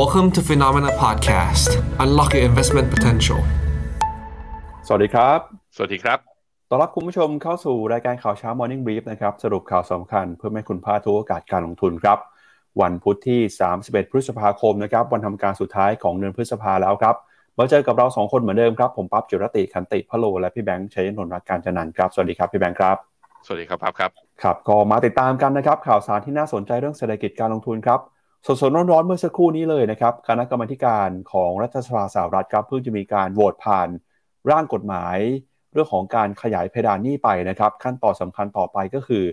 Welcome to Phenomena Podcast. Unlock your investment potential. สวัสดีครับ สวัสดีครับ ต้อนรับคุณผู้ชมเข้าสู่รายการข่าวเช้า Morning Brief นะครับ สรุปข่าวสำคัญเพื่อให้คุณพลาดทุกโอกาสการลงทุนครับ วันพุธที่ 31 พฤษภาคมนะครับ วันทำการสุดท้ายของเดือนพฤษภาแล้วครับ มาเจอกับเรา2คนเหมือนเดิมครับ ผมปั๊บจุรติคันติพะโล และพี่แบงค์ชัยนนท์รักการจันนันท์ครับ สวัสดีครับพี่แบงค์ครับ สวัสดีครับครับครับ ครับ ก็มาติดตามกันนะครับ ข่าวสารที่น่าสนใจเรื่องเศรษฐกิจการลงทุนครับ สดๆร้อนๆเมื่อสักครู่นี้เลยนะครับคณะกรรมาการของรัฐสภาสหรัฐครับเพิ่งจะมีการโหวตผ่านร่างกฎหมาย เรื่องของการขยายเพดานหนี้ไปนะครับ ขั้นตอนสำคัญต่อไปก็คือ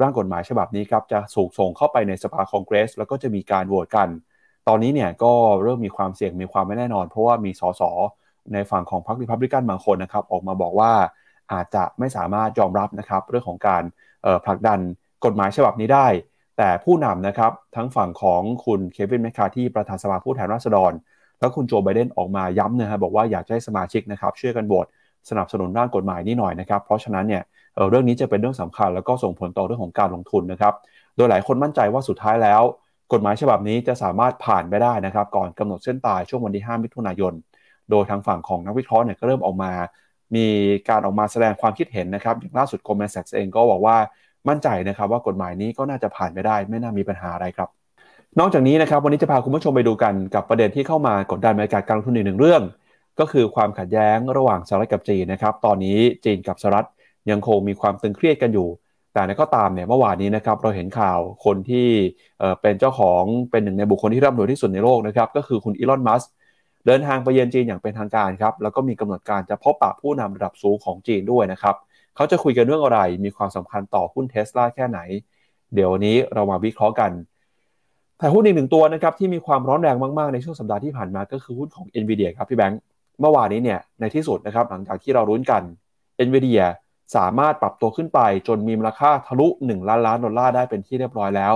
ร่างกฎหมายฉบับนี้ครับจะสูกส่งเข้าไปในสภาคองเกรส แล้วก็จะมีการโหวตกัน ตอนนี้เนี่ยก็เริ่มมีความเสี่ยงมีความไม่แน่นอน เพราะว่ามีสสในฝั่งของพรรคริพับลิกันบางคนนะครับออกมาบอกว่าอาจจะไม่สามารถยอมรับนะครับเรื่องของการผลักดันกฎหมายฉบับนี้ได้ แต่ผู้นำนะครับทั้งฝั่งของคุณเควินแมคคาที่ประธานสภาผู้แทนราษฎร และคุณโจไบเดนออกมาย้ำนะฮะบอกว่าอยากให้สมาชิกนะครับช่วยกันโหวตสนับสนุนร่างกฎหมายนี้หน่อยนะครับเพราะฉะนั้นเนี่ยเเรื่องนี้จะเป็นเรื่องสำคัญ แล้วก็ส่งผลต่อเรื่องของการลงทุนนะครับโดยหลายคนมั่นใจว่าสุดท้ายแล้ว กฎหมายฉบับนี้จะสามารถผ่านไปได้นะครับก่อนกำหนดเส้นตายช่วงวันที่ 5 มิถุนายน โดยทางฝั่งของนักวิเคราะห์เนี่ยก็เริ่มออกมา มีการออกมาแสดงความคิดเห็นนะครับอย่างล่าสุดโกลแมนแซกซ์เองก็บอกว่า มั่นใจนะครับว่ากฎหมายนี้ก็น่าจะผ่านไปได้ ไม่น่ามีปัญหาอะไรครับ นอกจากนี้นะครับวันนี้จะพาคุณผู้ชมไปดูกันกับประเด็นที่เข้ามากดดันบรรยากาศการลงทุนอีกหนึ่งเรื่อง ก็คือความขัดแย้งระหว่างสหรัฐกับจีนนะครับตอนนี้จีนกับสหรัฐยังคงมีความตึงเครียดกันอยู่ แต่ก็ตามเนี่ยเมื่อวานนี้นะครับเราเห็นข่าวคนที่เป็นเจ้าของเป็นหนึ่งในบุคคลที่ร่ำรวยที่สุดในโลกนะครับก็คือคุณอีลอนมัสเดินทางไปเยือนจีนอย่างเป็นทางการครับแล้วก็มีกำหนดการจะพบปะผู้นำระดับสูงของจีนด้วยนะครับ เขาจะคุยกันเรื่องอะไร มีความสำคัญต่อหุ้นเทสลาแค่ไหน เดี๋ยวนี้เรามาวิเคราะห์กันแต่หุ้นอีกหนึ่งตัวนะครับที่มีความร้อนแรงมากๆในช่วงสัปดาห์ที่ผ่านมาก็คือหุ้นของ n v i d i a ครับพี่แบงค์เมื่อวานนี้เนี่ยในที่สุดนะครับหลังจากที่เรารุ้นกัน n v i d i a สามารถปรับตัวขึ้นไปจนมีมูลค่าทะลุ 1 ล้านล้านดอลลาร์ได้เป็นที่เรียบร้อยแล้ว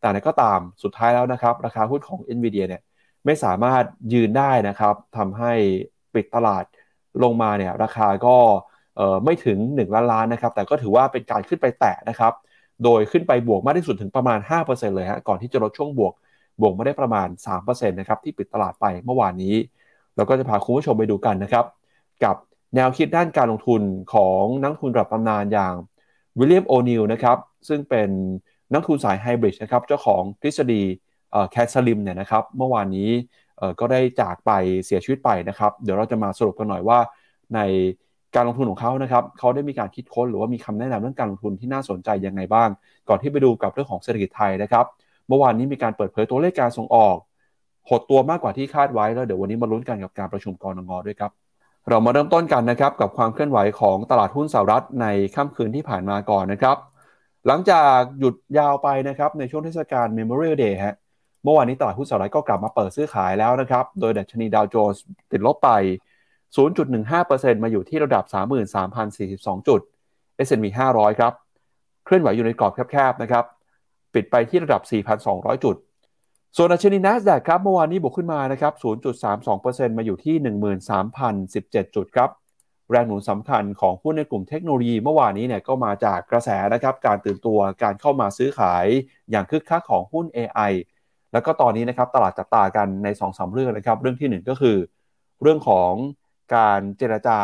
แต่ก็ตามสุดท้ายแล้วนะครับราคาหุ้นของ n v i d i a เนี่ยไม่สามารถยืนได้นะครับทำให้ปิดตลาดลงมาเนี่ยราคาก็ ไม่ถึง 1 ล้านล้านนะครับ แต่ก็ถือว่าเป็นการขึ้นไปแตะนะครับ โดยขึ้นไปบวกมากที่สุดถึงประมาณ 5%เลยฮะ ก่อนที่จะลดช่วงบวก บวกมาได้ประมาณ 3%นะครับ ที่ปิดตลาดไปเมื่อวานนี้เราก็จะพาคุณผู้ชมไปดูกันนะครับ กับแนวคิดด้านการลงทุนของนักทุนระดับตำนานอย่างวิลเลียมโอนีลนะครับ ซึ่งเป็นนักลงทุนสายไฮบริดนะครับ เจ้าของทฤษฎี CAN SLIM เนี่ยนะครับ เมื่อวานนี้ก็ได้จากไปเสียชีวิตไปนะครับ เดี๋ยวเราจะมาสรุปกันหน่อยว่าใน การลงทุนของเขานะครับเขาได้มีการคิดค้นหรือว่ามีคำแนะนำเรื่องการลงทุนที่น่าสนใจยังไงบ้าง ก่อนที่ไปดูกับเรื่องของเศรษฐกิจไทยนะครับเมื่อวานนี้มีการเปิดเผยตัวเลขการส่งออกหดตัวมากกว่าที่คาดไว้แล้วเดี๋ยววันนี้มาลุ้นกันกับการประชุมกนง.ด้วยครับเรามาเริ่มต้นกันนะครับกับความเคลื่อนไหวของตลาดหุ้นสหรัฐในค่ำคืนที่ผ่านมาก่อนนะครับ หลังจากหยุดยาวไปนะครับในช่วงเทศกาล Memorial Day ฮะเมื่อวานนี้ตลาดหุ้นสหรัฐก็กลับมาเปิดซื้อขายแล้วนะครับ โดยดัชนีดาวโจนส์ติดลบไป 0.15%มาอยู่ที่ระดับ 33,042 จุด S&P 500 ครับ เคลื่อนไหวอยู่ในกรอบแคบๆนะครับ ปิดไปที่ระดับ 4,200 จุด ส่วนอัชนี NASDAQ ครับ เมื่อวานนี้บวกขึ้นมานะครับ 0.32%มาอยู่ที่ 13,017 จุดครับ แรงหนุนสำคัญของหุ้นในกลุ่มเทคโนโลยีเมื่อวานนี้เนี่ยก็มาจากกระแสนะครับ การตื่นตัว การเข้ามาซื้อขายอย่างคึกคักของหุ้น AI แล้วก็ตอนนี้นะครับตลาดจับตากันใน2อสเรื่องนะครับ เรื่องที่ 1 ก็คือ เรื่องของ การเจรจา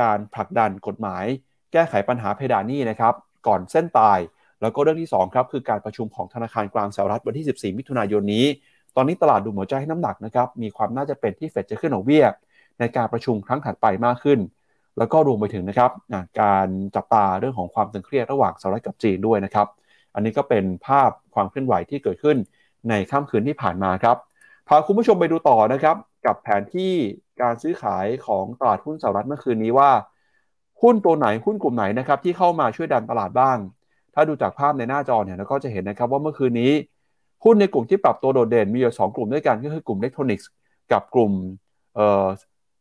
การผลักดันกฎหมาย แก้ไขปัญหาเพดานหนี้นะครับก่อนเส้นตาย แล้วก็เรื่องที่2ครับคือการประชุมของธนาคารกลางสหรัฐวันที่ 14 มิถุนายนนี้ ตอนนี้ตลาดดูเหมือนจะให้น้ำหนักนะครับมีความน่าจะเป็นที่เฟดจะขึ้นดอกเบี้ยในการประชุมครั้งถัดไปมากขึ้น แล้วก็รวมไปถึงนะครับการจับตาเรื่องของความตึงเครียดระหว่างสหรัฐกับจีนด้วยนะครับอันนี้ก็เป็นภาพความเคลื่อนไหวที่เกิดขึ้นในค่ำคืนที่ผ่านมาครับพาคุณผู้ชมไปดูต่อนะครับ กับแผนที่การซื้อขายของตลาดหุ้นสหรัฐเมื่อคืนนี้ว่า หุ้นตัวไหนหุ้นกลุ่มไหนนะครับที่เข้ามาช่วยดันตลาดบ้าง ถ้าดูจากภาพในหน้าจอเนี่ยเราก็จะเห็นนะครับว่าเมื่อคืนนี้ หุ้นในกลุ่มที่ปรับตัวโดดเด่นมีอยู่สองกลุ่มด้วยกันก็คือกลุ่มอิเล็กทรอนิกส์กับกลุ่ม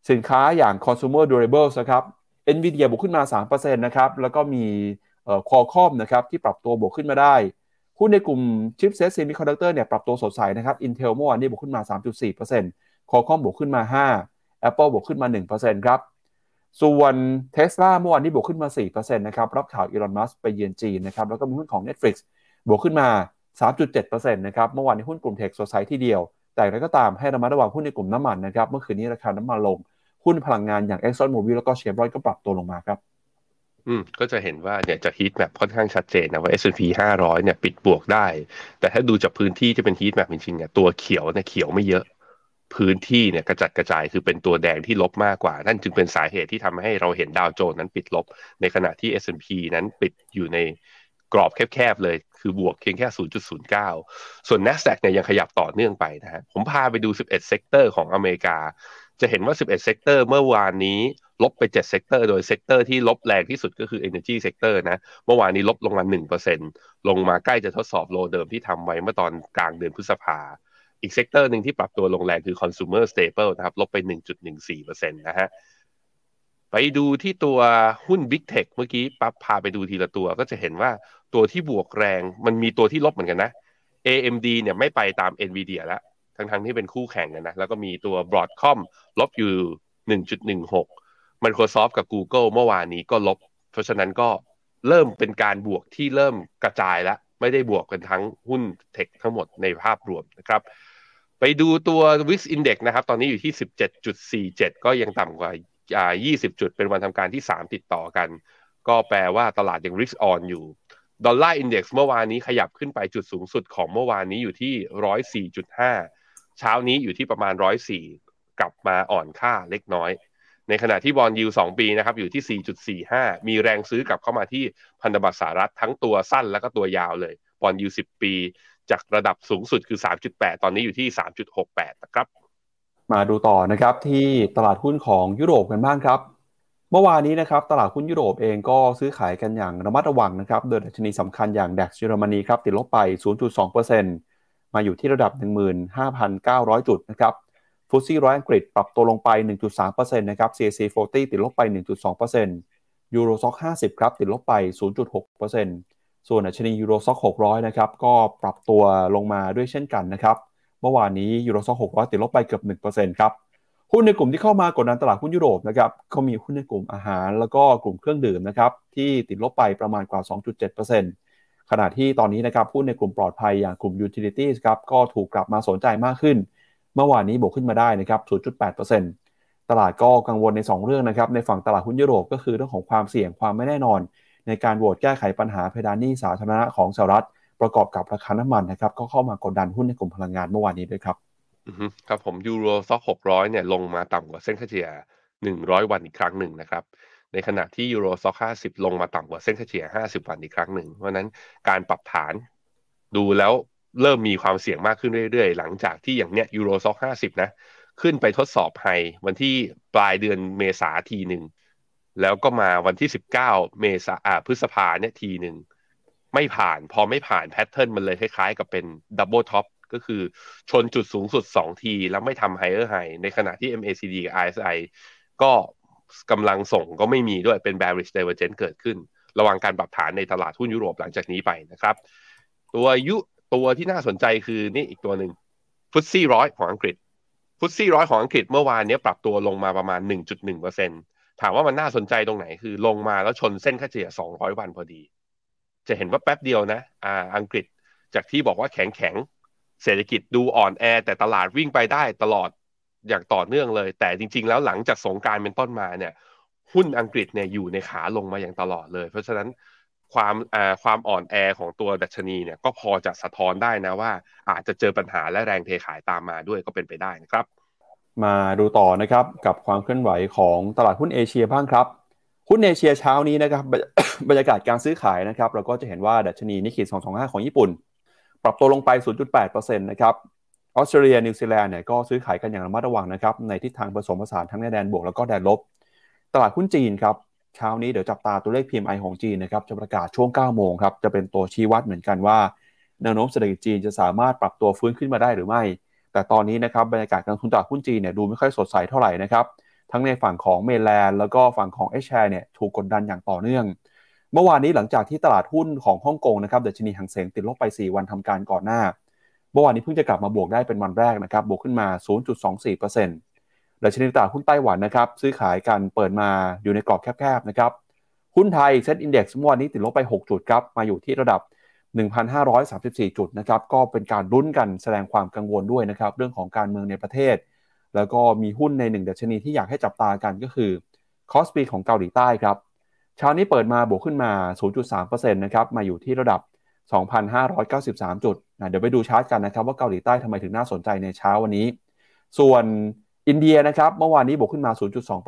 สินค้าอย่าง consumer durables นะครับ NVIDIA บวกขึ้นมา 3%นะครับ แล้วก็มี Qualcomm นะครับที่ปรับตัวบวกขึ้นมาได้ หุ้นในกลุ่ม chipset semiconductor เนี่ยปรับตัวสดใสนะครับ Intel เมื่อวานนี้บวกขึ้นมา 3.4% Qualcomm บวกขึ้นมา 5 Apple บวกขึ้นมา 1%ครับ ส่วน Tesla เมื่อวานนี้บวกขึ้นมา 4%นะครับ รับข่าวอีลอนมัสไปเยือนจีนนะครับ แล้วก็มีหุ้นของ Netflix บวกขึ้นมา 3.7%นะครับ เมื่อวานนี้หุ้นกลุ่มเทคสดใสที่เดียว แต่แล้วก็ตามให้ระมัดระวังหุ้นในกลุ่มน้ำมันนะครับ เมื่อคืนนี้ราคาน้ำมันลง หุ้นพลังงานอย่าง Exxon Mobil แล้วก็เชฟรอนก็ปรับตัวลงมาครับอืมก็จะเห็นว่าเนี่ยจะฮีทแมปค่อนข้างชัดเจนนะว่า S&P 500 เนี่ยปิดบวกได้ แต่ถ้าดูจากพื้นที่จะเป็นฮีทแมปจริงๆเนี่ยตัวเขียวเนี่ยเขียวไม่เยอะ พื้นที่เนี่ยกระจัดกระจายคือเป็นตัวแดงที่ลบมากกว่า นั่นจึงเป็นสาเหตุที่ทำให้เราเห็นดาวโจนส์นั้นปิดลบ ในขณะที่ S&P นั้นปิดอยู่ในกรอบแคบๆเลย คือบวกเพียงแค่ 0.09 ส่วน NASDAQ เนี่ยยังขยับต่อเนื่องไปนะฮะผมพาไปดู 11 sector ของอเมริกา จะเห็นว่า 11 sector เมื่อวานนี้ลบไป 7 sector โดย sector ที่ลบแรงที่สุดก็คือ Energy Sector นะ เมื่อวานนี้ลบลงมา 1%ลงมาใกล้จะทดสอบ low เดิมที่ทำไว้เมื่อตอนกลางเดือนพฤษภา อีก sector หนึ่งที่ปรับตัวลงแรงคือ Consumer Staple นะครับ ลบไป 1.14%นะฮะ ไปดูที่ตัวหุ้น Big Tech เมื่อกี้ปั๊บพาไปดูทีละตัวก็จะเห็นว่าตัวที่บวกแรงมันมีตัวที่ลบเหมือนกันนะ AMD เนี่ยไม่ไปตาม NVIDIA แล้ว ทั้งๆที่เป็นคู่แข่งกันนะ แล้วก็มีตัว Broadcom ลบอยู่ 1.16 Microsoft กับ Google เมื่อวานนี้ก็ลบ เพราะฉะนั้นก็เริ่มเป็นการบวกที่เริ่มกระจายแล้ว ไม่ได้บวกกันทั้งหุ้นเทคทั้งหมดในภาพรวมนะครับ ไปดูตัว Wix Index นะครับ ตอนนี้อยู่ที่ 17.47 ก็ยังต่ำกว่าา20 จุด เป็นวันทำการที่ 3 ติดต่อกัน ก็แปลว่าตลาดยัง risk on อยู่ ดอลลาร์อินเด็กซ์เมื่อวานนี้ขยับขึ้นไปจุดสูงสุดของเมื่อวานนี้อยู่ที่ 104.5 เช้านี้อยู่ที่ประมาณ 104 กลับมาอ่อนค่าเล็กน้อย ในขณะที่บอลยูสองปีนะครับอยู่ที่ 4.45 มีแรงซื้อกลับเข้ามาที่พันธบัตรสหรัฐทั้งตัวสั้นแล้วก็ตัวยาวเลย บอลยู10 ปี จากระดับสูงสุดคือ 3.8 ตอนนี้อยู่ที่ 3.68 นะครับ มาดูต่อนะครับที่ตลาดหุ้นของยุโรปกันบ้างครับ เมื่อวานนี้นะครับตลาดหุ้นยุโรปเองก็ซื้อขายกันอย่างระมัดระวังนะครับ โดยดัชนีสำคัญอย่างดัคเยอรมนีครับติดลบไป 0.2%มาอยู่ที่ระดับ 15,900 จุดนะครับ FTSE 100 อังกฤษปรับตัวลงไป 1.3%นะครับ CAC 40 ติดลบไป 1.2% Euro Stoxx 50 ครับ ติดลบไป 0.6% ส่วนดัชนี Euro Stoxx 600 นะครับ ก็ปรับตัวลงมาด้วยเช่นกันนะครับ เมื่อวานนี้ Euro Stoxx 600 ติดลบไปเกือบ 1%ครับ หุ้นในกลุ่มที่เข้ามากดดันตลาดหุ้นยุโรปนะครับก็มีหุ้นในกลุ่มอาหาร แล้วก็กลุ่มเครื่องดื่มนะครับ ที่ติดลบไปประมาณกว่า 2.7%ขณะที่ตอนนี้นะครับหุ้นในกลุ่มปลอดภัยอย่างกลุ่ม utilities ครับ ก็ถูกกลับมาสนใจมากขึ้น เมื่อวานนี้บวกขึ้นมาได้นะครับ 0.8%ตลาดก็กังวลใน 2 เรื่องนะครับ ในฝั่งตลาดหุ้นยุโรปก็คือเรื่องของความเสี่ยงความไม่แน่นอน ในการโหวตแก้ไขปัญหาเพดานหนี้สาธารณะของสหรัฐ ประกอบกับราคาน้ำมันนะครับก็เข้ามากดดันหุ้นในกลุ่มพลังงานเมื่อวานนี้ด้วยครับครับผมยูโรซ็อกหกร้อยเนี่ยลงมาต่ำกว่าเส้นค่าเฉลี่ยหนึ่งร้อยวันอีกครั้งหนึ่งนะครับในขณะที่ยูโรซ็อกห้าสิบลงมาต่ำกว่าเส้นค่าเฉลี่ยห้าสิบวันอีกครั้งหนึ่งเพราะฉะนั้นการปรับฐานดูแล้วเริ่มมีความเสี่ยงมากขึ้นเรื่อยๆ หลังจากที่อย่างเนี้ย Euro Stoxx ห้าสิบนะ ขึ้นไปทดสอบ high วันที่ปลายเดือนเมษาทีหนึ่ง แล้วก็มาวันที่สิบเก้าเมษาอาพฤษภาเนี่ยทีหนึ่งไม่ผ่าน พอไม่ผ่าน pattern มันเลยคล้ายๆ กับเป็น double top ก็คือชนจุดสูงสุด 2 ที แล้วไม่ทำ higher high ในขณะที่ MACD กับ RSI ก็กำลังส่งก็ไม่มีด้วยเป็น bearish divergence เกิดขึ้น ระหว่างการปรับฐานในตลาดหุ้นยุโรปหลังจากนี้ไปนะครับ ตัวยุตัวที่น่าสนใจคือนี่อีกตัวหนึ่งฟุตซี่ร้อยของอังกฤษฟุตซี่ร้อยของอังกฤษเมื่อวานนี้ปรับตัวลงมาประมาณ 1.1% ถามว่ามันน่าสนใจตรงไหนคือลงมาแล้วชนเส้นค่าเฉลี่ย 200 วันพอดี จะเห็นว่าแป๊บเดียวนะอ่าอังกฤษจากที่บอกว่าแข็งแข็งเศรษฐกิจดูอ่อนแอ แต่ตลาดวิ่งไปได้ตลอดอย่างต่อเนื่องเลย แต่จริง ๆ แล้วหลังจากสงการเป็นต้นมาเนี่ยหุ้นอังกฤษเนี่ยอยู่ในขาลงมาอย่างตลอดเลย เพราะฉะนั้นความอ่าความอ่อนแอของตัวดัชนีเนี่ยก็พอจะสะท้อนได้นะว่า อาจจะเจอปัญหาและแรงเทขายตามมาด้วยก็เป็นไปได้นะครับ มาดูต่อนะครับกับความเคลื่อนไหวของตลาดหุ้นเอเชียบ้างครับหุ้นเอเชียเช้านี้นะครับบรรยากาศการซื้อขายนะครับเราก็จะเห็นว่าดัชนีนิกเกอิ 225 ของญี่ปุ่น ปรับตัวลงไป 0.8%นะครับออสเตรเลียนิวซีแลนด์เนี่ยก็ซื้อขายกันอย่างระมัดระวังนะครับในทิศทางผสมผสานทั้งในแดนบวกแล้วก็แดนลบ ตลาดหุ้นจีนครับเช้านี้เดี๋ยวจับตาตัวเลข PMI ของจีนนะครับจะประกาศช่วง 9 โมงครับจะเป็นตัวชี้วัดเหมือนกันว่าแนวโน้มเศรษฐกิจจีนจะสามารถปรับตัวฟื้นขึ้นมาได้หรือไม่ แต่ตอนนี้นะครับบรรยากาศการลงทุนตลาดหุ้นจีนเนี่ยดูไม่ค่อยสดใสเท่าไหร่นะครับทั้งในฝั่งของเมลแลนด์แล้วก็ฝั่งของเอชแชร์เนี่ยถูกกดดันอย่างต่อเนื่อง เมื่อวานนี้หลังจากที่ตลาดหุ้นของฮ่องกงนะครับดัชนีหังเสงติดลบไป 4 วันทำการก่อนหน้า เมื่อวานนี้เพิ่งจะกลับมาบวกได้เป็นวันแรกนะครับบวกขึ้นมา 0.24%ดัชนีตลาดหุ้นไต้หวันนะครับซื้อขายกันเปิดมาอยู่ในกรอบแคบๆนะครับหุ้นไทยเซ็ตอินดี x เมื่อวานนี้ติดลบไป 6 จุดครับมาอยู่ที่ระดับ 1,534 จุดนะครับก็เป็นการลุ้นกันแสดงความกังวลด้วยนะครับเรื่องของการเมืองในประเทศ แล้วก็มีหุ้นในหนึ่งดัชนีที่อยากให้จับตากันก็คือคอสปีของเกาหลีใต้ครับเช้านี้เปิดมาบวกขึ้นมา 0.3%นะครับมาอยู่ที่ระดับ 2,593 จุดนะเดี๋ยวไปดูชาร์ตกันนะครับว่าเกาหลีใต้ทำไมถึงน่าสนใจในเช้าวันนี้ ส่วนอินเดียนะครับเมื่อวานนี้บวกขึ้นมา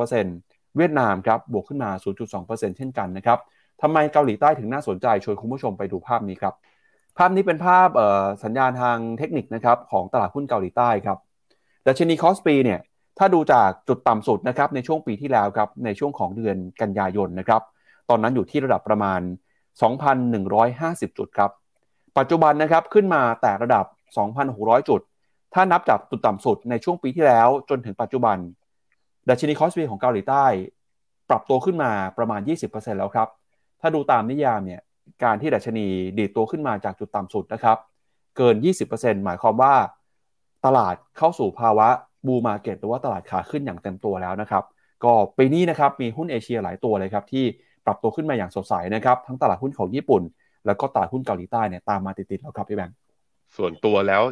0.2%เวียดนามครับบวกขึ้นมา 0.2%เช่นกันนะครับ ทำไมเกาหลีใต้ถึงน่าสนใจชวนคุณผู้ชมไปดูภาพนี้ครับ ภาพนี้เป็นภาพสัญญาณทางเทคนิคนะครับของตลาดหุ้นเกาหลีใต้ครับดัชนีคอสปีเนี่ยถ้าดูจากจุดต่ำสุดนะครับในช่วงปีที่แล้วครับในช่วงของเดือนกันยายนนะครับตอนนั้นอยู่ที่ระดับประมาณ 2,150 จุดครับปัจจุบันนะครับขึ้นมาแต่ระดับ 2,600 จุด ถ้านับจากจุดต่ำสุดในช่วงปีที่แล้วจนถึงปัจจุบันดัชนี KOSPI ของเกาหลีใต้ ปรับตัวขึ้นมาประมาณ 20%แล้วครับ ถ้าดูตามนิยามเนี่ยการที่ดัชนีดีดตัวขึ้นมาจากจุดต่ำสุดนะครับเกิน 20%หมายความว่า ตลาดเข้าสู่ภาวะ bull market หรือว่าตลาดขาขึ้นอย่างเต็มตัวแล้วนะครับ ก็ปีนี้นะครับมีหุ้นเอเชียหลายตัวเลยครับที่ปรับตัวขึ้นมาอย่างสดใสนะครับทั้งตลาดหุ้นของญี่ปุ่น แล้วก็ตลาดหุ้นเกาหลีใต้เนี่ยตามมาติดๆแล้วครับพี่แบงค์ส่วนตัวแล้ว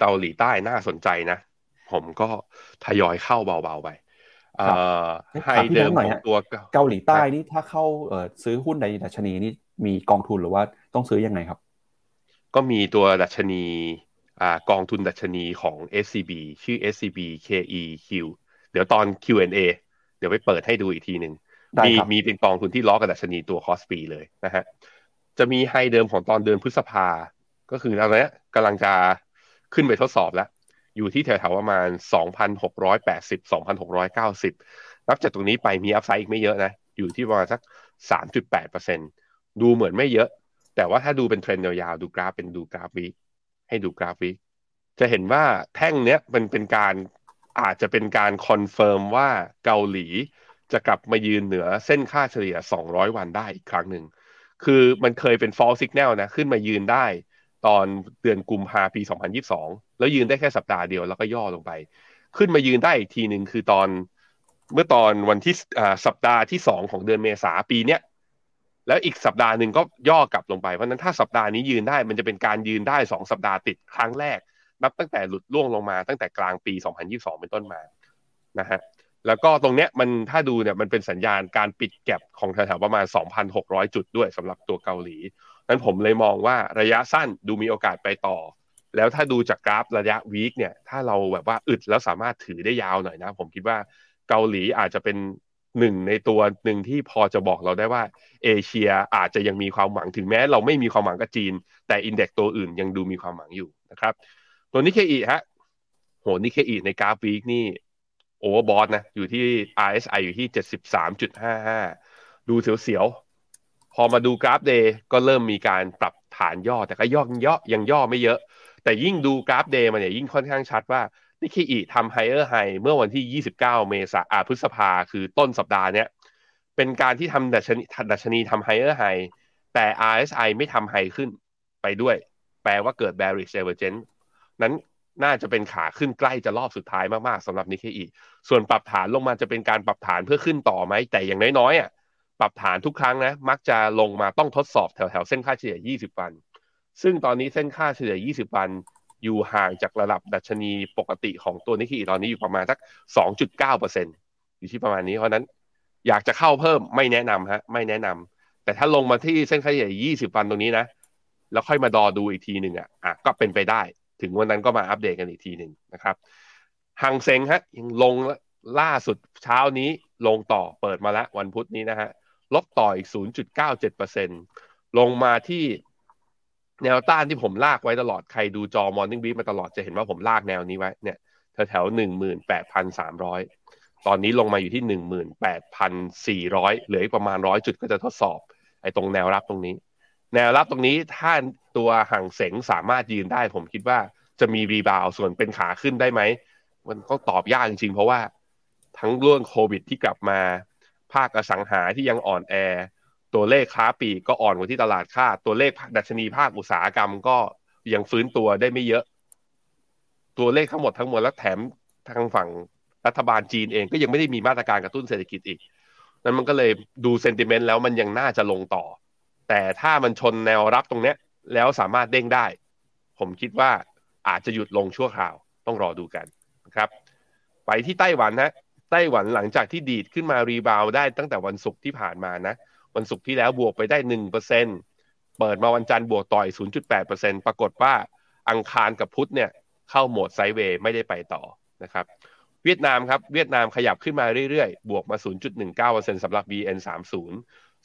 เกาหลีใต้น่าสนใจนะ ผมก็ทยอยเข้าเบาๆไป ให้เดิมของตัวเกาหลีใต้นี่ถ้าเข้าซื้อหุ้นในดัชนีนี่มีกองทุนหรือว่าต้องซื้อยังไงครับ ก็มีตัวดัชนีกองทุนดัชนีของ SCB ชื่อ SCB KEQ เดี๋ยวตอน Q&A เดี๋ยวไปเปิดให้ดูอีกทีหนึ่งมีมีเป็นกองทุนที่ล้อกับดัชนีตัว KOSPI เลยนะฮะจะมี high เดิมของตอนเดือนพฤษภา ก็คือตอนนี้กำลังจะขึ้นไปทดสอบแล้ว อยู่ที่แถวๆประมาณ 2,680 2,690 นับจากตรงนี้ไปมี upside อีกไม่เยอะนะ อยู่ที่ประมาณสัก 3.8%ดูเหมือนไม่เยอะ แต่ว่าถ้าดูเป็นเทรนด์ยาวๆ ดูกราฟเป็นดูกราฟวิให้ดูกราฟวิจะเห็นว่าแท่งเนี้ยมันเป็นการอาจจะเป็นการ confirm ว่าเกาหลีจะกลับมายืนเหนือเส้นค่าเฉลี่ย 200 วันได้อีกครั้งหนึ่ง คือมันเคยเป็น false signal นะ ขึ้นมายืนได้ตอนเดือนกุมภาปี 2022 แล้วยืนได้แค่สัปดาห์เดียวแล้วก็ย่อลงไป ขึ้นมายืนได้อีกทีหนึ่งคือตอนเมื่อตอนวันที่สัปดาห์ที่2ของเดือนเมษาปีเนี้ยแล้วอีกสัปดาห์หนึ่งก็ย่อกลับลงไปเพราะนั้นถ้าสัปดาห์นี้ยืนได้มันจะเป็นการยืนได้2สัปดาห์ติดครั้งแรก นับตั้งแต่หลุดล่วงลงมาตั้งแต่กลางปี 2022 เป็นต้นมานะฮะแล้วก็ตรงเนี้ยมันถ้าดูเนี่ยมันเป็นสัญญาณการปิดแก็บของแถวๆประมาณ 2,600 จุดด้วยสำหรับตัวเกาหลีนั้นผมเลยมองว่าระยะสั้นดูมีโอกาสไปต่อ แล้วถ้าดูจากกราฟระยะวีคเนี่ยถ้าเราแบบว่าอึดแล้วสามารถถือได้ยาวหน่อยนะ ผมคิดว่าเกาหลีอาจจะเป็นหนึ่งในตัวหนึ่งที่พอจะบอกเราได้ว่า เอเชียอาจจะยังมีความหวังถึงแม้ เราไม่มีความหวังกับจีน แต่ index ตัวอื่นยังดูมีความหวังอยู่นะครับ ตัวนิเคอีฮะโหนิเคอีในกราฟ week นี่ overbought นะอยู่ที่ RSI อยู่ที่ 73.55 ดูเสียวๆ พอมาดูกราฟ day ก็เริ่มมีการปรับฐานย่อแต่ก็ย่อย่อยังย่อไม่เยอะ แต่ยิ่งดูกราฟ day มันเนี่ยยิ่งค่อนข้างชัดว่านิเคอีทำ higher high เมื่อวันที่ 29 เมษาพฤษภาคือต้นสัปดาห์เนี้ยเป็นการที่ทำดัชนีดัชนีทำ higher high แต่ RSI ไม่ทำ high ขึ้นไปด้วย แปลว่าเกิด bearish divergence นั้นน่าจะเป็นขาขึ้นใกล้จะรอบสุดท้ายมาก ๆสำหรับนิเคอีส่วนปรับฐานลงมาจะเป็นการปรับฐานเพื่อขึ้นต่อไหม แต่อย่างน้อยๆอะปรับฐานทุกครั้งนะ มักจะลงมาต้องทดสอบแถวๆเส้นค่าเฉลี่ย 20 วัน ซึ่งตอนนี้เส้นค่าเฉลี่ย 20 วันอยู่ห่างจากระดับดัชนีปกติของตัวนิเคอีตอนนี้อยู่ประมาณสัก 2.9%อยู่ที่ประมาณนี้ เพราะนั้นอยากจะเข้าเพิ่มไม่แนะนำฮะไม่แนะนำแต่ถ้าลงมาที่เส้นค่าเฉลี่ย 20 วันตรงนี้นะ แล้วค่อยมาดอดูอีกทีหนึ่งอะอะก็เป็นไปได้ ถึงวันนั้นก็มาอัปเดตกันอีกทีหนึ่งนะครับหังเซงฮะยังลงล่าสุดเช้านี้ลงต่อเปิดมาแล้ววันพุธนี้นะฮะลบต่ออีก 0.97%ลงมาที่ แนวต้านที่ผมลากไว้ตลอดใครดูจอ Morning Beat มาตลอดจะเห็นว่าผมลากแนวนี้ไว้เนี่ยแถวแถวหนึ่งหมื่นแปดพันสามร้อยตอนนี้ลงมาอยู่ที่หนึ่งหมื่นแปดพันสี่ร้อยเหลืออีกประมาณร้อยจุดก็จะทดสอบ ไอ้ตรงแนวรับตรงนี้ แนวรับตรงนี้ถ้าตัวห่างเสงสามารถยืนได้ ผมคิดว่าจะมีรีบาวส่วนเป็นขาขึ้นได้ไหม มันก็ตอบยากจริงๆ เพราะว่าทั้งเรื่องโควิดที่กลับมา ภาคอสังหาที่ยังอ่อนแอ ตัวเลขค้าปีก็อ่อนกว่าที่ตลาดคาดตัวเลขดัชนีภาคอุตสาหกรรมก็ยังฟื้นตัวได้ไม่เยอะ ตัวเลขทั้งหมดทั้งมวลและแถมทางฝั่งรัฐบาลจีนเองก็ยังไม่ได้มีมาตรการกระตุ้นเศรษฐกิจอีก นั้นมันก็เลยดูเซนติเมนต์แล้วมันยังน่าจะลงต่อ แต่ถ้ามันชนแนวรับตรงเนี้ย แล้วสามารถเด้งได้ ผมคิดว่าอาจจะหยุดลงชั่วคราวต้องรอดูกันนะครับ ไปที่ไต้หวันนะไต้หวันหลังจากที่ดีดขึ้นมา rebound ได้ตั้งแต่วันศุกร์ที่ผ่านมานะ วันศุกร์ที่แล้วบวกไปได้หนึ่งเปอร์เซ็นต์เปิดมาวันจันทร์บวกต่ออีก 0.8%ปรากฏว่าอังคารกับพุธเนี่ยเข้าโหมด sideway ไม่ได้ไปต่อนะครับ เวียดนามครับเวียดนามขยับขึ้นมาเรื่อยๆ บวกมา 0.19%สำหรับ VN30